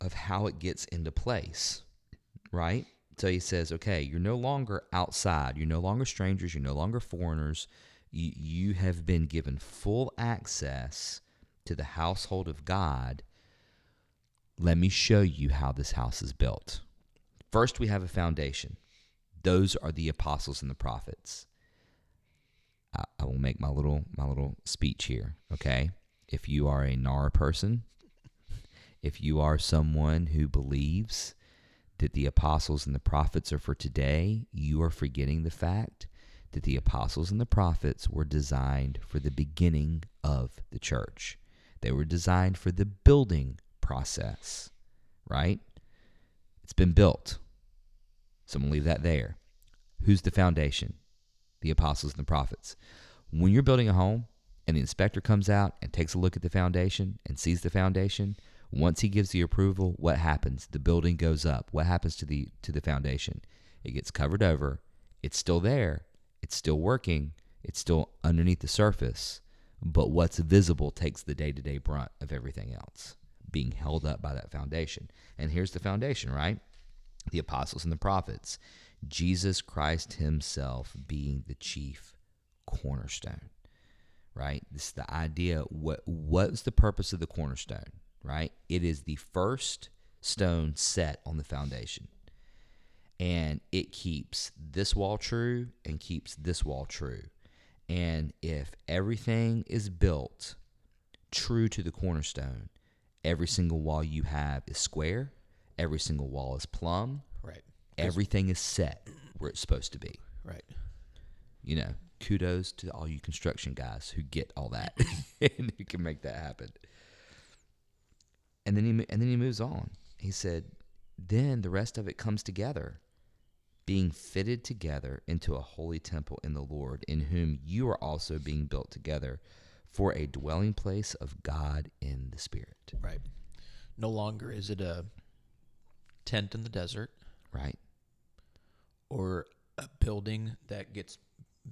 [SPEAKER 1] of how it gets into place, right? So he says, okay, you're no longer outside. You're no longer strangers. You're no longer foreigners. You, you have been given full access to the household of God. Let me show you how this house is built. First, we have a foundation. Those are the apostles and the prophets. I, I will make my little my little speech here. Okay, if you are a NAR person, if you are someone who believes that the apostles and the prophets are for today, you are forgetting the fact that the apostles and the prophets were designed for the beginning of the church. They were designed for the building process, right? It's been built. So I'm going to leave that there. Who's the foundation? The apostles and the prophets. When you're building a home and the inspector comes out and takes a look at the foundation and sees the foundation, once he gives the approval, what happens? The building goes up. What happens to the to the foundation? It gets covered over. It's still there. It's still working. It's still underneath the surface. But what's visible takes the day-to-day brunt of everything else being held up by that foundation. And here's the foundation, right? the apostles and the prophets, Jesus Christ himself being the chief cornerstone. Right? This is the idea what what's the purpose of the cornerstone, right? It is the first stone set on the foundation. And it keeps this wall true and keeps this wall true. And if everything is built true to the cornerstone, every single wall you have is square, every single wall is plumb,
[SPEAKER 2] Right.
[SPEAKER 1] everything is set where it's supposed to be.
[SPEAKER 2] Right.
[SPEAKER 1] You know, kudos to all you construction guys who get all that and who can make that happen. And then he and then he moves on. He said, "Then the rest of it comes together, being fitted together into a holy temple in the Lord, in whom you are also being built together for a dwelling place of God in the Spirit."
[SPEAKER 2] Right. No longer is it a tent in the desert
[SPEAKER 1] Right?
[SPEAKER 2] or a building that gets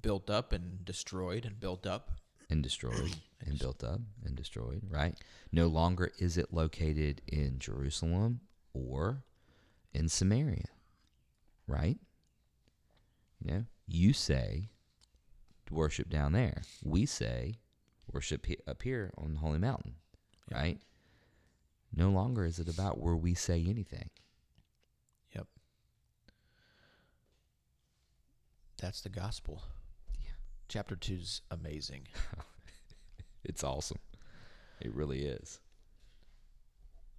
[SPEAKER 2] built up and destroyed and built up.
[SPEAKER 1] And destroyed and built up and destroyed, right? No longer is it located in Jerusalem or in Samaria, right? You know, you say worship down there. We say worship he- up here on the holy mountain,
[SPEAKER 2] Yeah.
[SPEAKER 1] right? No longer is it about where we say anything.
[SPEAKER 2] Yep. That's the gospel. Chapter two's amazing.
[SPEAKER 1] It's awesome. It really is.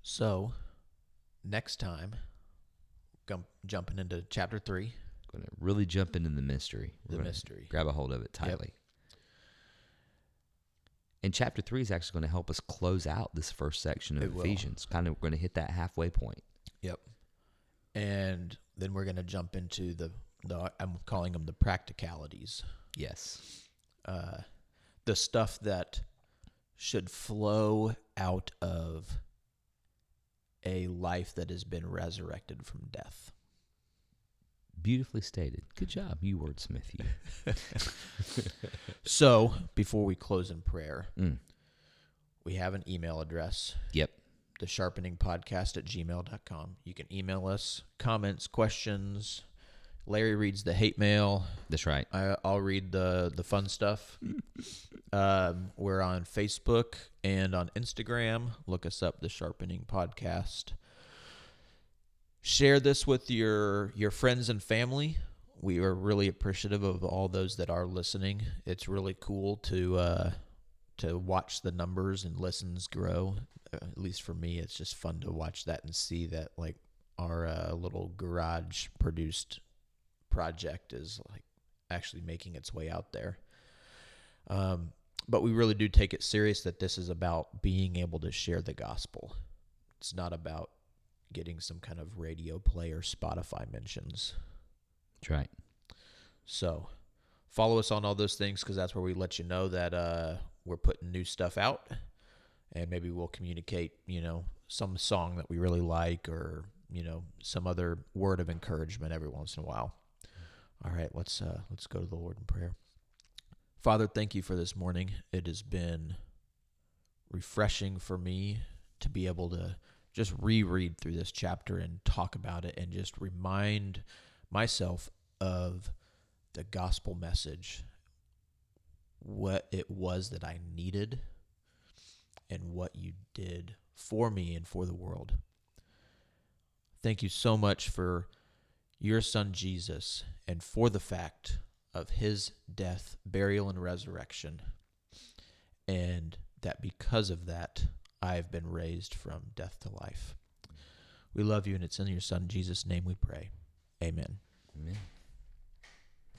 [SPEAKER 2] So, next time, jumping into chapter three,
[SPEAKER 1] Going to really jump into the mystery. We're
[SPEAKER 2] the mystery.
[SPEAKER 1] grab a hold of it tightly. And chapter three is actually going to help us close out this first section of
[SPEAKER 2] It will.
[SPEAKER 1] Ephesians. Kind of, we're going to hit that halfway point.
[SPEAKER 2] Yep. And then we're going to jump into the, the I'm calling them the practicalities.
[SPEAKER 1] Yes.
[SPEAKER 2] uh, the stuff that should flow out of a life that has been resurrected from death.
[SPEAKER 1] Beautifully stated. Good job, you wordsmith. You.
[SPEAKER 2] So, before we close in prayer,
[SPEAKER 1] Mm.
[SPEAKER 2] we have an email address,
[SPEAKER 1] Yep.
[SPEAKER 2] the sharpening podcast at gmail.com. You can email us comments, questions. Larry reads the hate mail.
[SPEAKER 1] That's right.
[SPEAKER 2] I, I'll read the the fun stuff. um, we're on Facebook and on Instagram. Look us up, the Sharpening Podcast. Share this with your your friends and family. We are really appreciative of all those that are listening. It's really cool to uh, to watch the numbers and listens grow. Uh, at least for me, it's just fun to watch that and see that like our uh, little garage produced project is like actually making its way out there. Um, but we really do take it serious that this is about being able to share the gospel. It's not about getting some kind of radio play or Spotify mentions.
[SPEAKER 1] That's right.
[SPEAKER 2] So follow us on all those things because that's where we let you know that uh, we're putting new stuff out. And maybe we'll communicate, you know, some song that we really like or, you know, some other word of encouragement every once in a while. All right, let's uh, let's go to the Lord in prayer. Father, thank you for this morning. It has been refreshing for me to be able to just reread through this chapter and talk about it and just remind myself of the gospel message, what it was that I needed, and what you did for me and for the world. Thank you so much for your son Jesus and for the fact of his death, burial, and resurrection. And that because of that, I've been raised from death to life. We love you, and it's in your son Jesus' name we pray. Amen.